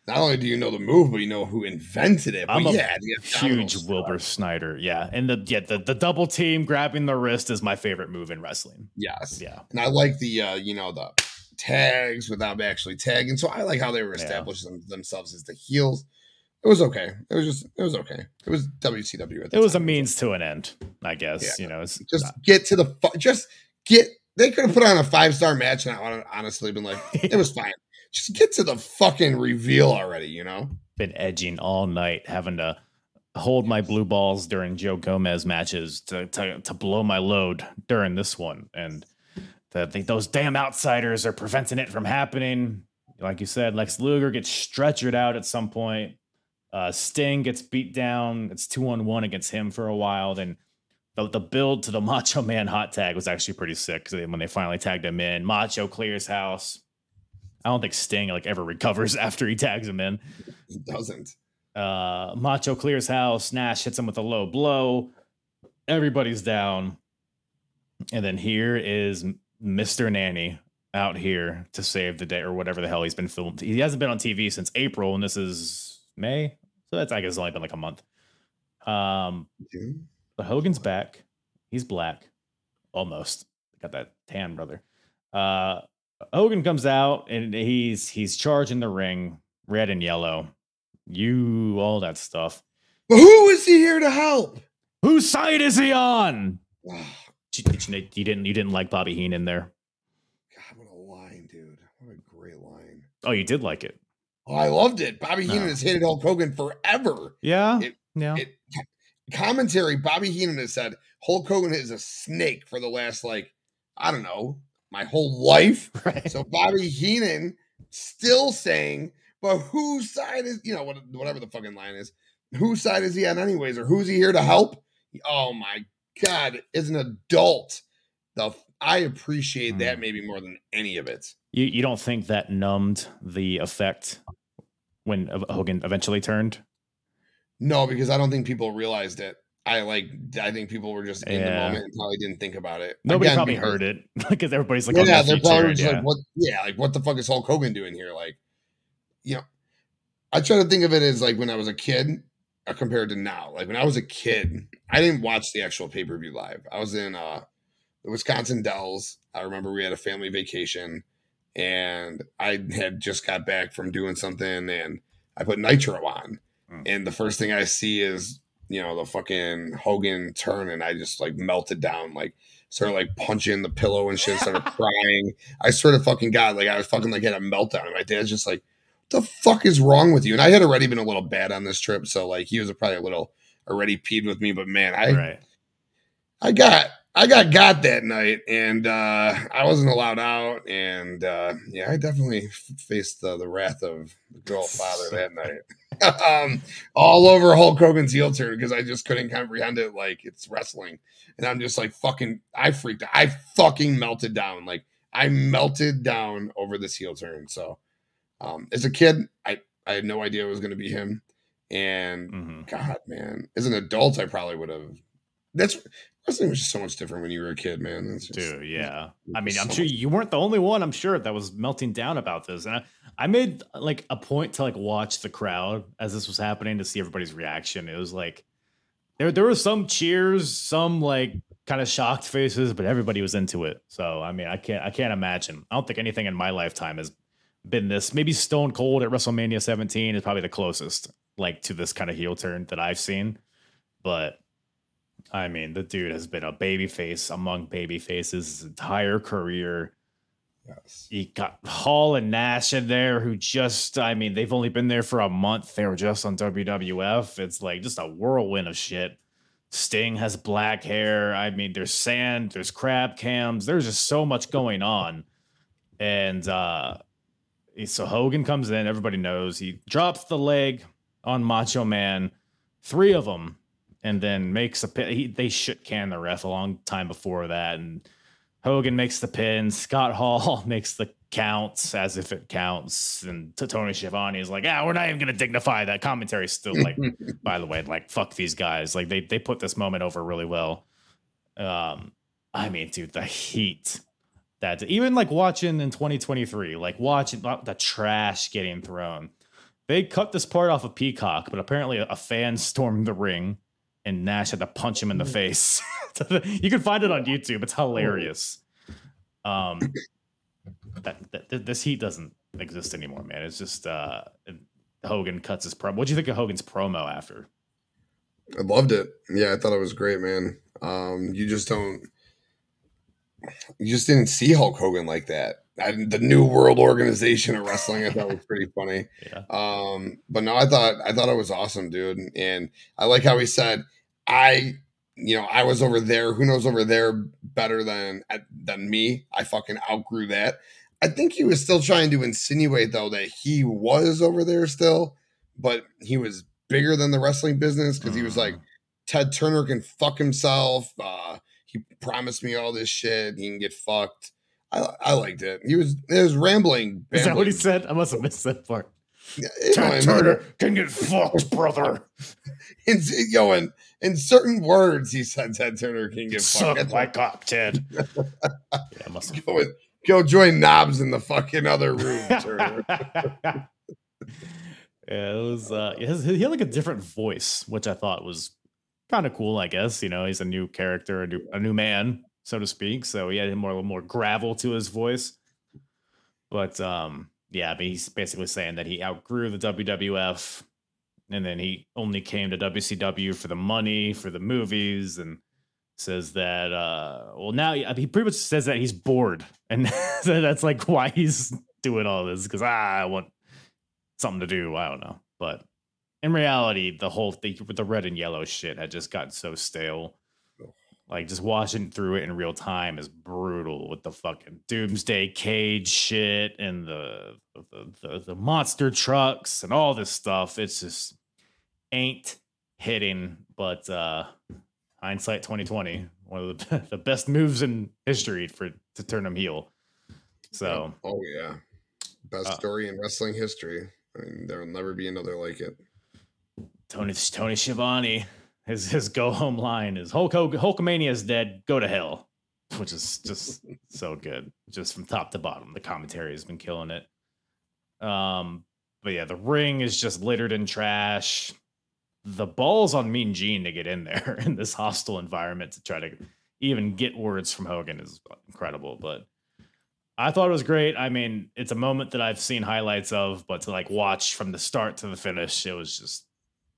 C: Not only do you know the move, but you know who invented it. But
B: I'm a
C: yeah, the
B: huge. Wilbur Snyder. Yeah. And the yeah, the, the double team grabbing the wrist is my favorite move in wrestling.
C: Yes.
B: Yeah.
C: And I like the uh, you know, the tags without actually tagging. So I like how they were
B: Yeah.
C: establishing them, themselves as the heels. It was okay. It was just it was okay. It was WCW
B: It was a means to an end, I guess.
C: Yeah.
B: You know, it's
C: Just get to the fu- just get they could have put on a five star match and I would have honestly been like, it was fine. Just get to the fucking reveal already, you know?
B: been edging all night, having to hold my blue balls during Joe Gomez matches to to, to blow my load during this one. And the, the, those damn outsiders are preventing it from happening. Like you said, Lex Luger gets stretchered out at some point. Uh, Sting gets beat down. It's two on one against him for a while. Then the, the build to the Macho Man hot tag was actually pretty sick when they finally tagged him in. Macho clears house. I don't think Sting like ever recovers after he tags him in.
C: He doesn't.
B: Uh, Macho clears house. Nash hits him with a low blow. Everybody's down. And then here is Mr. Nanny out here to save the day or whatever the hell he's been filmed. He hasn't been on TV since April, and this is May. So that's, I guess, it's only been like a month. Um,
C: June?
B: but Hogan's back. He's black. Almost. Got that tan, brother. Uh Hogan comes out and he's he's charging the ring, red and yellow. You all that stuff.
C: But who is he here to help?
B: Whose side is he on?
C: God,
B: Did you, did you, you didn't you didn't like Bobby Heenan there?
C: God, what a line, dude. What a great line.
B: Oh, you did like it.
C: Oh, I loved it. Bobby Heenan
B: No.
C: has hated Hulk Hogan forever.
B: Yeah.
C: It-
B: yeah.
C: It, commentary, Bobby Heenan has said Hulk Hogan is a snake for the last, like, I don't know, my whole life.
B: right.
C: So Bobby Heenan still saying, but whose side is, you know, what, whatever the fucking line is, whose side is he on, anyways, or who's he here to help? Oh my God, as an adult, the I appreciate that
B: Hmm.
C: maybe more than any of it.
B: You you don't think that numbed the effect when Hogan eventually turned?
C: No, because I don't think people realized it. I like, I think people were just in the moment and probably didn't think about it.
B: Nobody
C: Again,
B: probably
C: because-
B: heard it because everybody's like,
C: yeah, they're probably just
B: yeah.
C: like, what? Yeah, like what the fuck is Hulk Hogan doing here? Like, you know, I try to think of it as like when I was a kid uh, compared to now. Like when I was a kid, I didn't watch the actual pay per view live. I was in uh the Wisconsin Dells. I remember we had a family vacation, and I had just got back from doing something, and I put Nitro on,
B: Mm.
C: and the first thing I see is you know the fucking Hogan turn, and I just like melted down, like started like punching the pillow and shit, started crying. I sort of fucking got like I was fucking like had a meltdown. And my dad's just like, "What the fuck is wrong with you?" And I had already been a little bad on this trip, so like he was probably a little already peed with me. But man, I
B: right.
C: I got I got got that night, and uh, I wasn't allowed out, and uh, yeah, I definitely f- faced the, the wrath of the girl father that night, um, all over Hulk Hogan's heel turn because I just couldn't comprehend it. Like it's wrestling, and I'm just like fucking. I freaked. out. I fucking melted down. Like I melted down over this heel turn. So, um, as a kid, I I had no idea it was going to be him, and
B: hmm
C: God, man, as an adult, I probably would have. That's wrestling was just so much different when you were a kid, man. It's just,
B: Dude, yeah. I mean, I'm
C: so
B: sure you weren't the only one. I'm sure that was melting down about this, and I, I made like a point to like watch the crowd as this was happening to see everybody's reaction. It was like there there were some cheers, some like kind of shocked faces, but everybody was into it. So I mean, I can't I can't imagine. I don't think anything in my lifetime has been this. Maybe Stone Cold at WrestleMania 17 is probably the closest like to this kind of heel turn that I've seen, but. I mean, the dude has been a baby face among baby faces his entire career.
C: Yes.
B: You got Hall and Nash in there who just, I mean, they've only been there for a month. They were just on WWF. It's like just a whirlwind of shit. Sting has black hair. I mean, there's sand, there's crab cams. There's just so much going on. And uh so Hogan comes in, everybody knows. He drops the leg on Macho Man, three of them, and then makes a pin. He, they shit can the ref a long time before that. And Hogan makes the pin. Scott Hall makes the counts as if it counts. And to Tony Schiavone is like, ah, we're not even going to dignify that. Commentary still like, by the way, like, fuck these guys. Like, they, they put this moment over really well. Um, I mean, dude, the heat that even like watching in 2023, like watching the trash getting thrown. They cut this part off of Peacock, but apparently a fan stormed the ring and Nash had to punch him in the face. you can find it on YouTube. It's hilarious. Um, that, that this heat doesn't exist anymore, man. It's just uh, Hogan cuts his promo. What do you think of Hogan's promo after?
C: I loved it. Yeah, I thought it was great, man. Um, you just don't, you just didn't see Hulk Hogan like that. I, the New World Organization of Wrestling, I thought was pretty funny.
B: Yeah,
C: Um, but no, I thought I thought it was awesome, dude. And I like how he said, I you know, I was over there. Who knows over there better than than me? I fucking outgrew that. I think he was still trying to insinuate though that he was over there still, but he was bigger than the wrestling business because he was like, Ted Turner can fuck himself. Uh, he promised me all this shit. He can get fucked. I, I liked it. He was it was rambling.
B: is that what he said? I must have missed that part.
C: Yeah,
B: Ted Turner can get fucked, brother.
C: in, yo, in, in certain words, he said Ted Turner can get
B: Suck
C: fucked.
B: my cock, Ted. yeah, I must.
C: Go, and- go join Knobbs in the fucking other room, Turner.
B: yeah, it was. Uh, he had like a different voice, which I thought was kind of cool. I guess you know he's a new character, a new, a new man, so to speak. So he had more a little more gravel to his voice. But um, yeah, I mean, he's basically saying that he outgrew the WWF, and then he only came to WCW for the money, for the movies, and says that uh well now he he pretty much says that he's bored and that's like why he's doing all this because ah, i want something to do i don't know but in reality the whole thing with the red and yellow shit had just gotten so stale. Like just watching through it in real time is brutal with the fucking doomsday cage shit and the the, the, the monster trucks and all this stuff. It's just ain't hitting but uh hindsight 2020 one of the, the best moves in history for to turn him heel. So
C: oh yeah, best
B: Uh,
C: story in wrestling history. I mean, there will never be another like it.
B: Tony tony Schiavone, his his go home line is hulk hulkamania is dead go to hell which is just so good just from top to bottom. The commentary has been killing it. Um but yeah the ring is just littered in trash. The balls on mean gene to get in there in this hostile environment to try to even get words from hogan is incredible but I thought it was great. I mean, it's a moment that I've seen highlights of, but to like watch from the start to the finish, it was just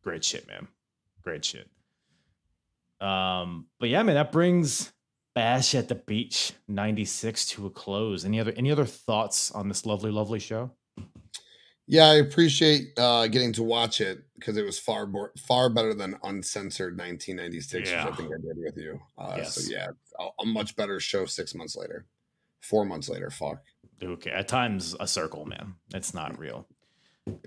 B: great shit, man. Great shit. Um, but yeah, man, that brings Bash at the Beach 96 to a close. Any other any other thoughts on this lovely, lovely show?
C: Yeah, I appreciate uh, getting to watch it because it was far more, far better than uncensored 1996,
B: Yeah.
C: which I think I did with you. Uh,
B: Yes.
C: So yeah, a, a much better show six months later, four months later. Fuck.
B: Okay, at times a circle, man. It's not real.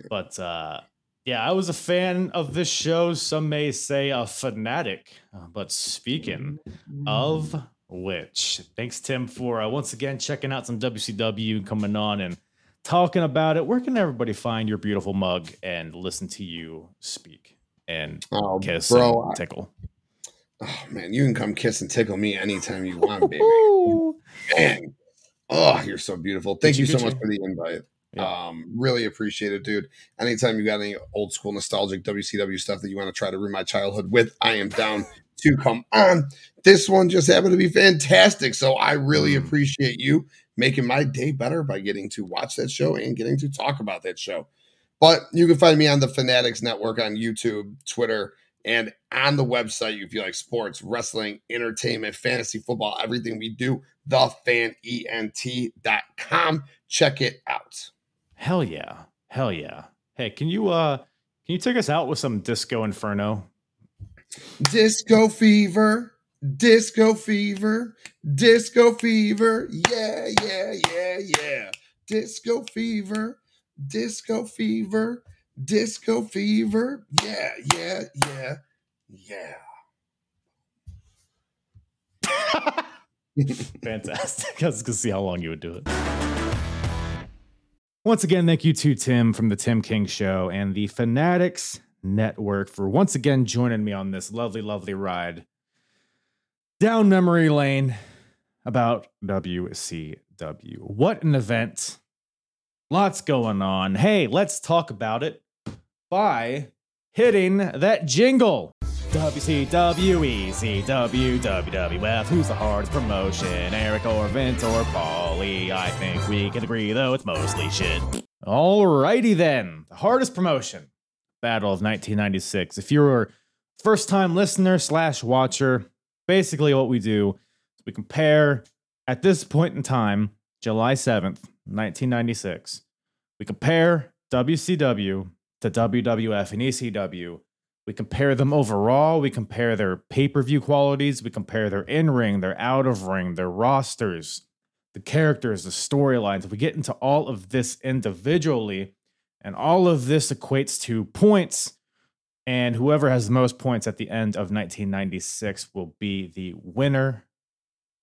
B: But uh yeah, I was a fan of this show. Some may say a fanatic. Uh, but speaking of which, thanks Tim for uh, once again checking out some WCW, coming on and talking about it. Where can everybody find your beautiful mug and listen to you speak and
C: Oh,
B: kiss
C: bro,
B: and
C: I-
B: tickle?
C: oh man, you can come kiss and tickle me anytime you want, baby. Man, oh, you're so beautiful. Thank
B: you
C: you so much
B: your-
C: for the invite.
B: Yeah.
C: Um, really appreciate it, dude. Anytime you got any old school nostalgic WCW stuff that you want to try to ruin my childhood with, I am down to come on. This one just happened to be fantastic. So I really
B: Mm.
C: appreciate you making my day better by getting to watch that show and getting to talk about that show. But you can find me on the Fanatics Network on YouTube, Twitter, and on the website if you like sports, wrestling, entertainment, fantasy football, everything we do, thefanent.com. Check it out.
B: Hell yeah. Hell yeah. Hey, can you uh can you take us out with some disco inferno?
C: Disco fever, disco fever, disco fever. Yeah, yeah, yeah, yeah. Disco fever, disco fever, disco fever. Yeah, yeah, yeah, yeah.
B: Fantastic. I was gonna see how long you would do it. Once again, thank you to Tim from the Tim King Show and the Fanatics Network for once again joining me on this lovely, lovely ride down memory lane about WCW. What an event! Lots going on. Hey, let's talk about it by hitting that jingle. WCW, ECW, WWF, who's the hardest promotion? Eric or Vince or Paulie? I think we can agree, though, it's mostly shit. Alrighty then, the hardest promotion, Battle of 1996. If you're a first time listener slash watcher, basically what we do is we compare, at this point in time, July 7th, 1996, we compare WCW to WWF and ECW. We compare them overall. We compare their pay per view qualities. We compare their in ring, their out of ring, their rosters, the characters, the storylines. We get into all of this individually, and all of this equates to points. And whoever has the most points at the end of 1996 will be the winner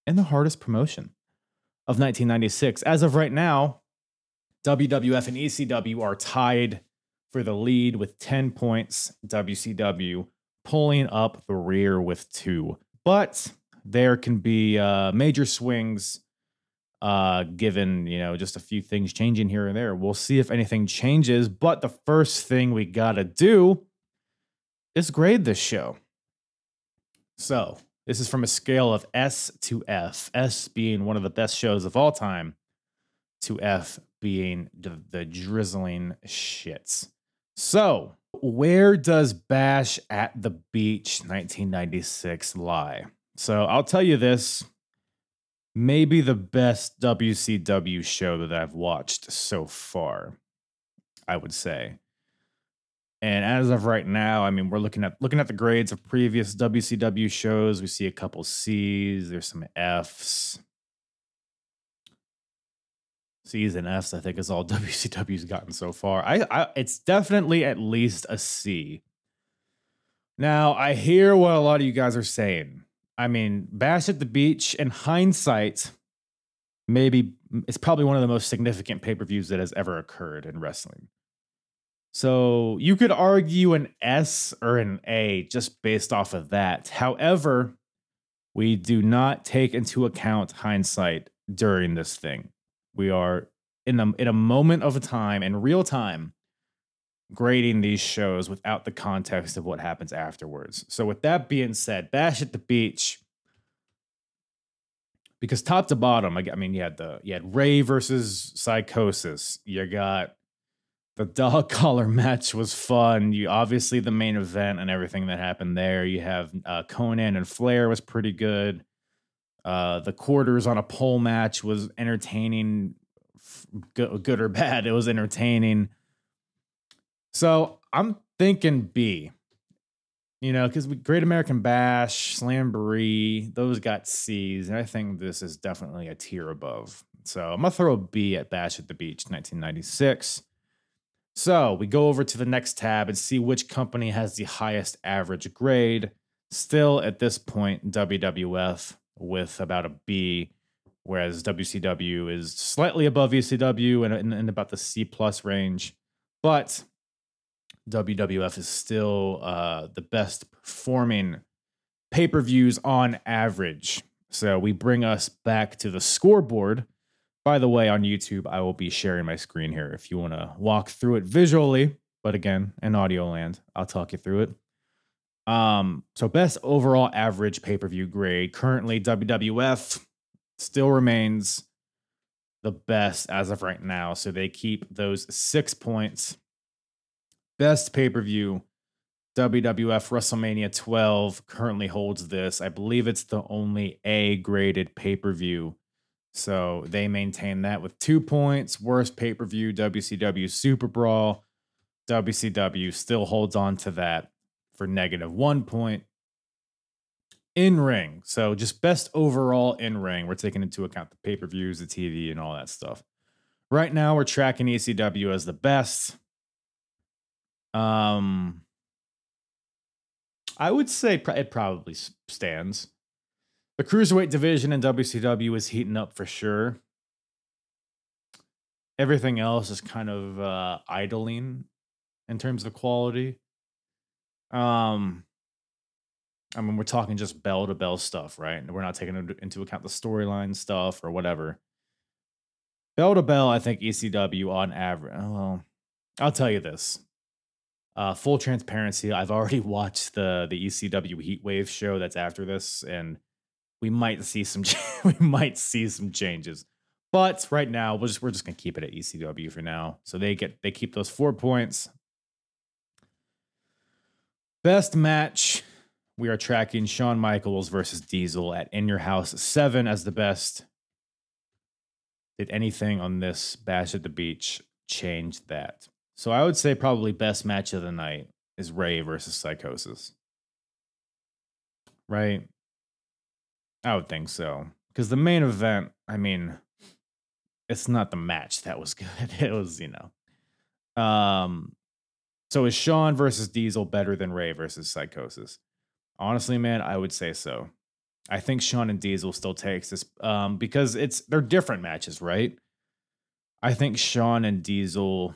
B: in the hardest promotion of 1996. As of right now, WWF and ECW are tied for the lead with 10 points. WCW pulling up the rear with two. But there can be uh, major swings uh, given, you know, just a few things changing here and there. We'll see if anything changes. But the first thing we got to do is grade this show. So this is from a scale of S to F, S being one of the best shows of all time, to F being the, the drizzling shits. So, where does Bash at the Beach 1996 lie? So, I'll tell you this maybe the best WCW show that I've watched so far, I would say. And as of right now, I mean, we're looking at looking at the grades of previous WCW shows. We see a couple C's, there's some F's. C's and F's, I think, is all WCW's gotten so far. I, I it's definitely at least a C. Now, I hear what a lot of you guys are saying. I mean, Bash at the Beach, in hindsight, maybe mm, it's probably one of the most significant pay-per-views that has ever occurred in wrestling. So you could argue an S or an A just based off of that. However, we do not take into account hindsight during this thing. We are in a, in a moment of time, in real time, grading these shows without the context of what happens afterwards. So, with that being said, Bash at the Beach because top to bottom, I mean, you had the you had Rey versus Psychosis. You got the dog collar match was fun. You obviously the main event and everything that happened there. You have uh, Konnan and Flair was pretty good. Uh, the quarters on a pole match was entertaining, good, good or bad. It was entertaining. So I'm thinking B. You know, because Great American Bash, Slamboree, those got C's, and I think this is definitely a tier above. So I'm gonna throw a B at Bash at the Beach, 1996. So we go over to the next tab and see which company has the highest average grade. Still at this point, WWF with about a B, whereas WCW is slightly above ECW and in, in about the C plus range. But WWF is still uh, the best performing pay per views on average. So we bring us back to the scoreboard. By the way, on YouTube, I will be sharing my screen here if you want to walk through it visually. But again, in audio land, I'll talk you through it. Um, so best overall average pay per view grade. Currently, WWF still remains the best as of right now. So they keep those six points best pay per view. WWF WrestleMania 12 currently holds this. I believe it's the only A graded pay per view. So they maintain that with two points. Worst pay per view, WCW Super Brawl. WCW still holds on to that for negative one point. In ring. So just best overall in ring. We're taking into account the pay per views, the TV, and all that stuff. Right now, we're tracking ECW as the best. Um, I would say it probably stands. The cruiserweight division in WCW is heating up for sure. Everything else is kind of uh, idling in terms of quality. Um, I mean, we're talking just bell to bell stuff, right? We're not taking into- account the storyline stuff or whatever. Bell to bell, I think ECW on average. Well, I'll tell you this. Uh, full transparency, I've already watched the the ECW Heatwave show that's after this, and we might see some we might see some changes. But right now, we're just we're just gonna keep it at ECW for now. So they get they keep those four points. Best match, we are tracking Shawn Michaels versus Diesel at In Your House seven as the best. Did anything on this Bash at the Beach change that? So I would say probably best match of the night is Rey versus Psychosis. Right? I would think so. Because the main event, I mean, it's not the match that was good. It was, you know. Um so is Shawn versus Diesel better than Rey versus Psychosis? Honestly, man, I would say so. I think Shawn and Diesel still takes this um because it's they're different matches, right? I think Shawn and Diesel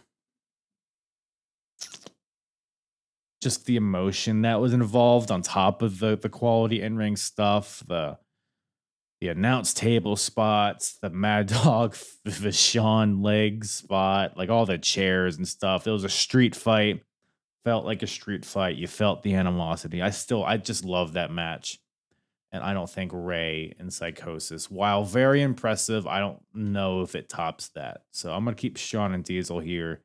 B: just the emotion that was involved on top of the the quality in ring stuff, the the announce table spots, the Mad Dog Vachon leg spot, like all the chairs and stuff. It was a street fight. Felt like a street fight. You felt the animosity. I still, I just love that match. And I don't think Rey and Psychosis, while very impressive, I don't know if it tops that. So I'm going to keep Shawn and Diesel here.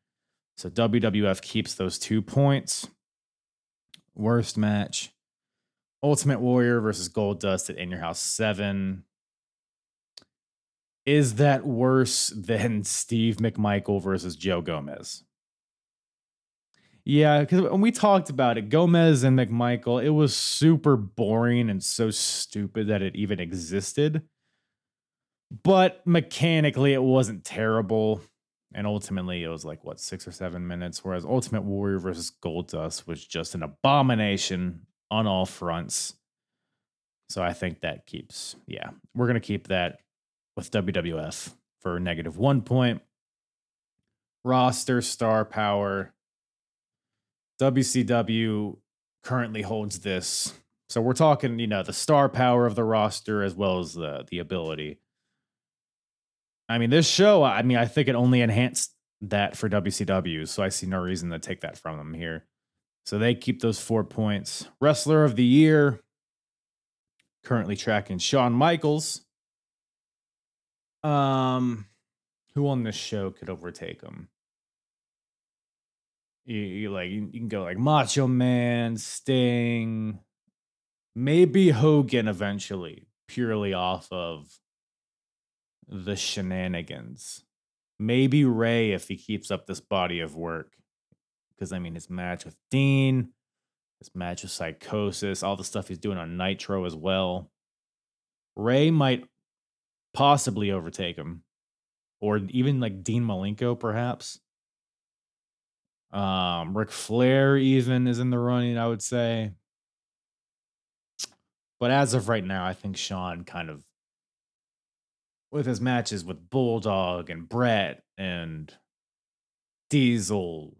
B: So WWF keeps those two points. Worst match. Ultimate Warrior versus Gold Dust at In Your House 7. Is that worse than Steve McMichael versus Joe Gomez? Yeah, because when we talked about it, Gomez and McMichael, it was super boring and so stupid that it even existed. But mechanically, it wasn't terrible. And ultimately, it was like, what, six or seven minutes? Whereas Ultimate Warrior versus Gold Dust was just an abomination on all fronts. So I think that keeps, yeah, we're going to keep that with WWF for negative one point. Roster star power. WCW currently holds this. So we're talking, you know, the star power of the roster as well as the the ability. I mean, this show, I mean, I think it only enhanced that for WCW. So I see no reason to take that from them here. So they keep those four points. Wrestler of the year, currently tracking Shawn Michaels Um, who on this show could overtake him? You, you like you, you can go like Macho Man, Sting, maybe Hogan eventually, purely off of the shenanigans. Maybe Rey if he keeps up this body of work. Because I mean his match with Dean, his match with Psychosis, all the stuff he's doing on Nitro as well. Rey might possibly overtake him. Or even like Dean Malenko, perhaps. Um, Ric Flair even is in the running, I would say. But as of right now, I think Shawn kind of with his matches with Bulldog and Bret and Diesel,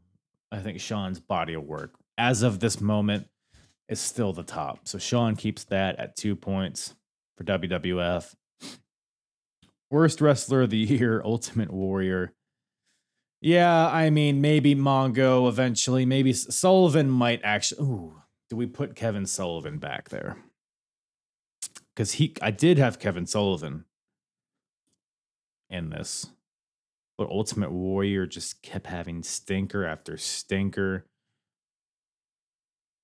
B: I think Shawn's body of work as of this moment is still the top. So Shawn keeps that at two points for WWF. Worst wrestler of the year, Ultimate Warrior. Yeah, I mean, maybe Mongo eventually. Maybe Sullivan might actually. Ooh, do we put Kevin Sullivan back there? Because he, I did have Kevin Sullivan in this, but Ultimate Warrior just kept having stinker after stinker.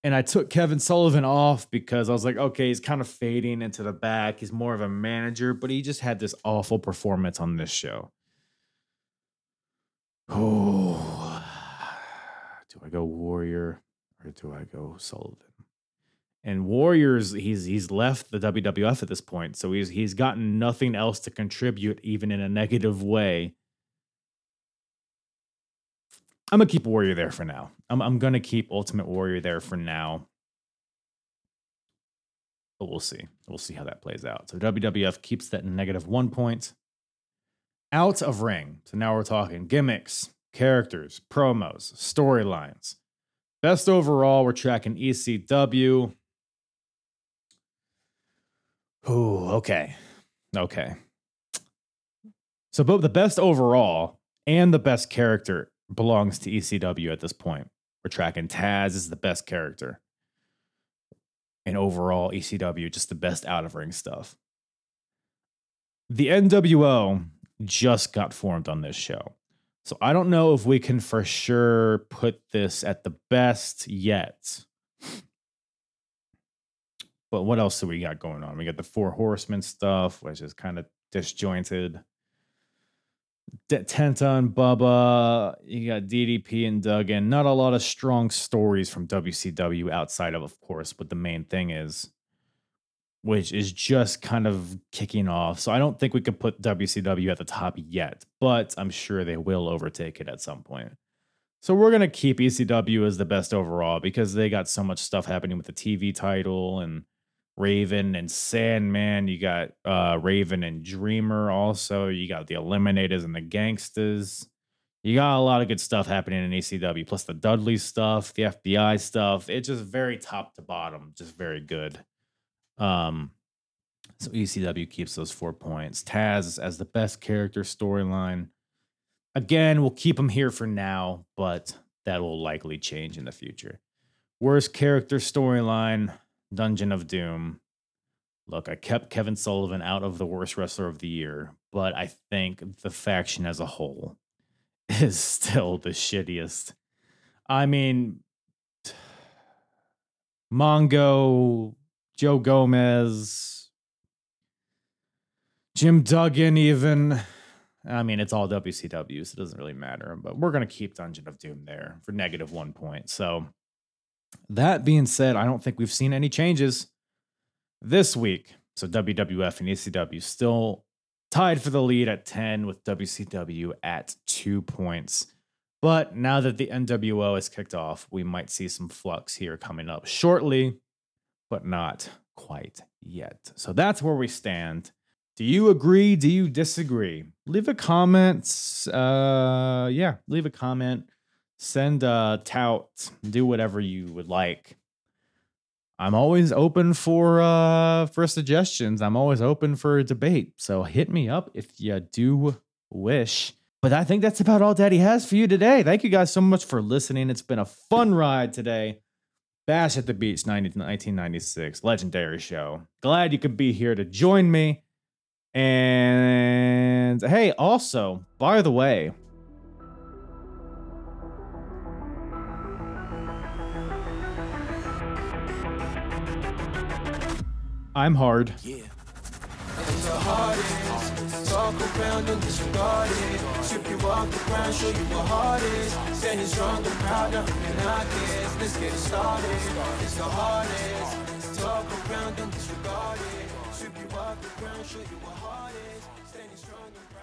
B: And I took Kevin Sullivan off because I was like, okay, he's kind of fading into the back. He's more of a manager, but he just had this awful performance on this show. Oh, do I go Warrior or do I go Sullivan? And Warriors, he's he's left the WWF at this point, so he's he's gotten nothing else to contribute, even in a negative way. I'm gonna keep Warrior there for now. I'm I'm gonna keep Ultimate Warrior there for now. But we'll see. We'll see how that plays out. So WWF keeps that negative one point. Out of ring. So now we're talking gimmicks, characters, promos, storylines. Best overall, we're tracking ECW. Ooh, okay. Okay. So both the best overall and the best character belongs to ECW at this point. We're tracking Taz is the best character. And overall, ECW just the best out of ring stuff. The NWO just got formed on this show. So I don't know if we can for sure put this at the best yet. But what else do we got going on? We got the Four Horsemen stuff, which is kind of disjointed. D- Tenta and Bubba, you got DDP and Duggan. Not a lot of strong stories from WCW outside of, of course, what the main thing is, which is just kind of kicking off. So I don't think we could put WCW at the top yet, but I'm sure they will overtake it at some point. So we're gonna keep ECW as the best overall because they got so much stuff happening with the TV title and Raven and Sandman. You got uh, Raven and Dreamer also. You got the Eliminators and the Gangsters. You got a lot of good stuff happening in ECW, plus the Dudley stuff, the FBI stuff. It's just very top to bottom, just very good. Um, so ECW keeps those four points. Taz as the best character storyline. Again, we'll keep him here for now, but that will likely change in the future. Worst character storyline. Dungeon of Doom. Look, I kept Kevin Sullivan out of the worst wrestler of the year, but I think the faction as a whole is still the shittiest. I mean, Mongo, Joe Gomez, Jim Duggan, even. I mean, it's all WCW, so it doesn't really matter. But we're going to keep Dungeon of Doom there for negative one point. So that being said, I don't think we've seen any changes this week. So WWF and ECW still tied for the lead at 10 with WCW at two points. But now that the NWO has kicked off, we might see some flux here coming up shortly, but not quite yet. So that's where we stand. Do you agree? Do you disagree? Leave a comment. Uh, yeah, leave a comment send a tout, do whatever you would like. I'm always open for uh for suggestions. I'm always open for a debate. So hit me up if you do wish. But I think that's about all Daddy has for you today. Thank you guys so much for listening. It's been a fun ride today. Bash at the Beach 90, 1996, legendary show. Glad you could be here to join me. And. Hey, also, by the way, I'm hard.
A: Yeah.
D: Talk around and disregard it. Strip you off the ground, show you what heart is. Standing strong and proud, nothing I guess. Let's get it started. It's the hardest. Talk around and disregard it. Strip you off the ground, show you what heart is. Standing strong and proud.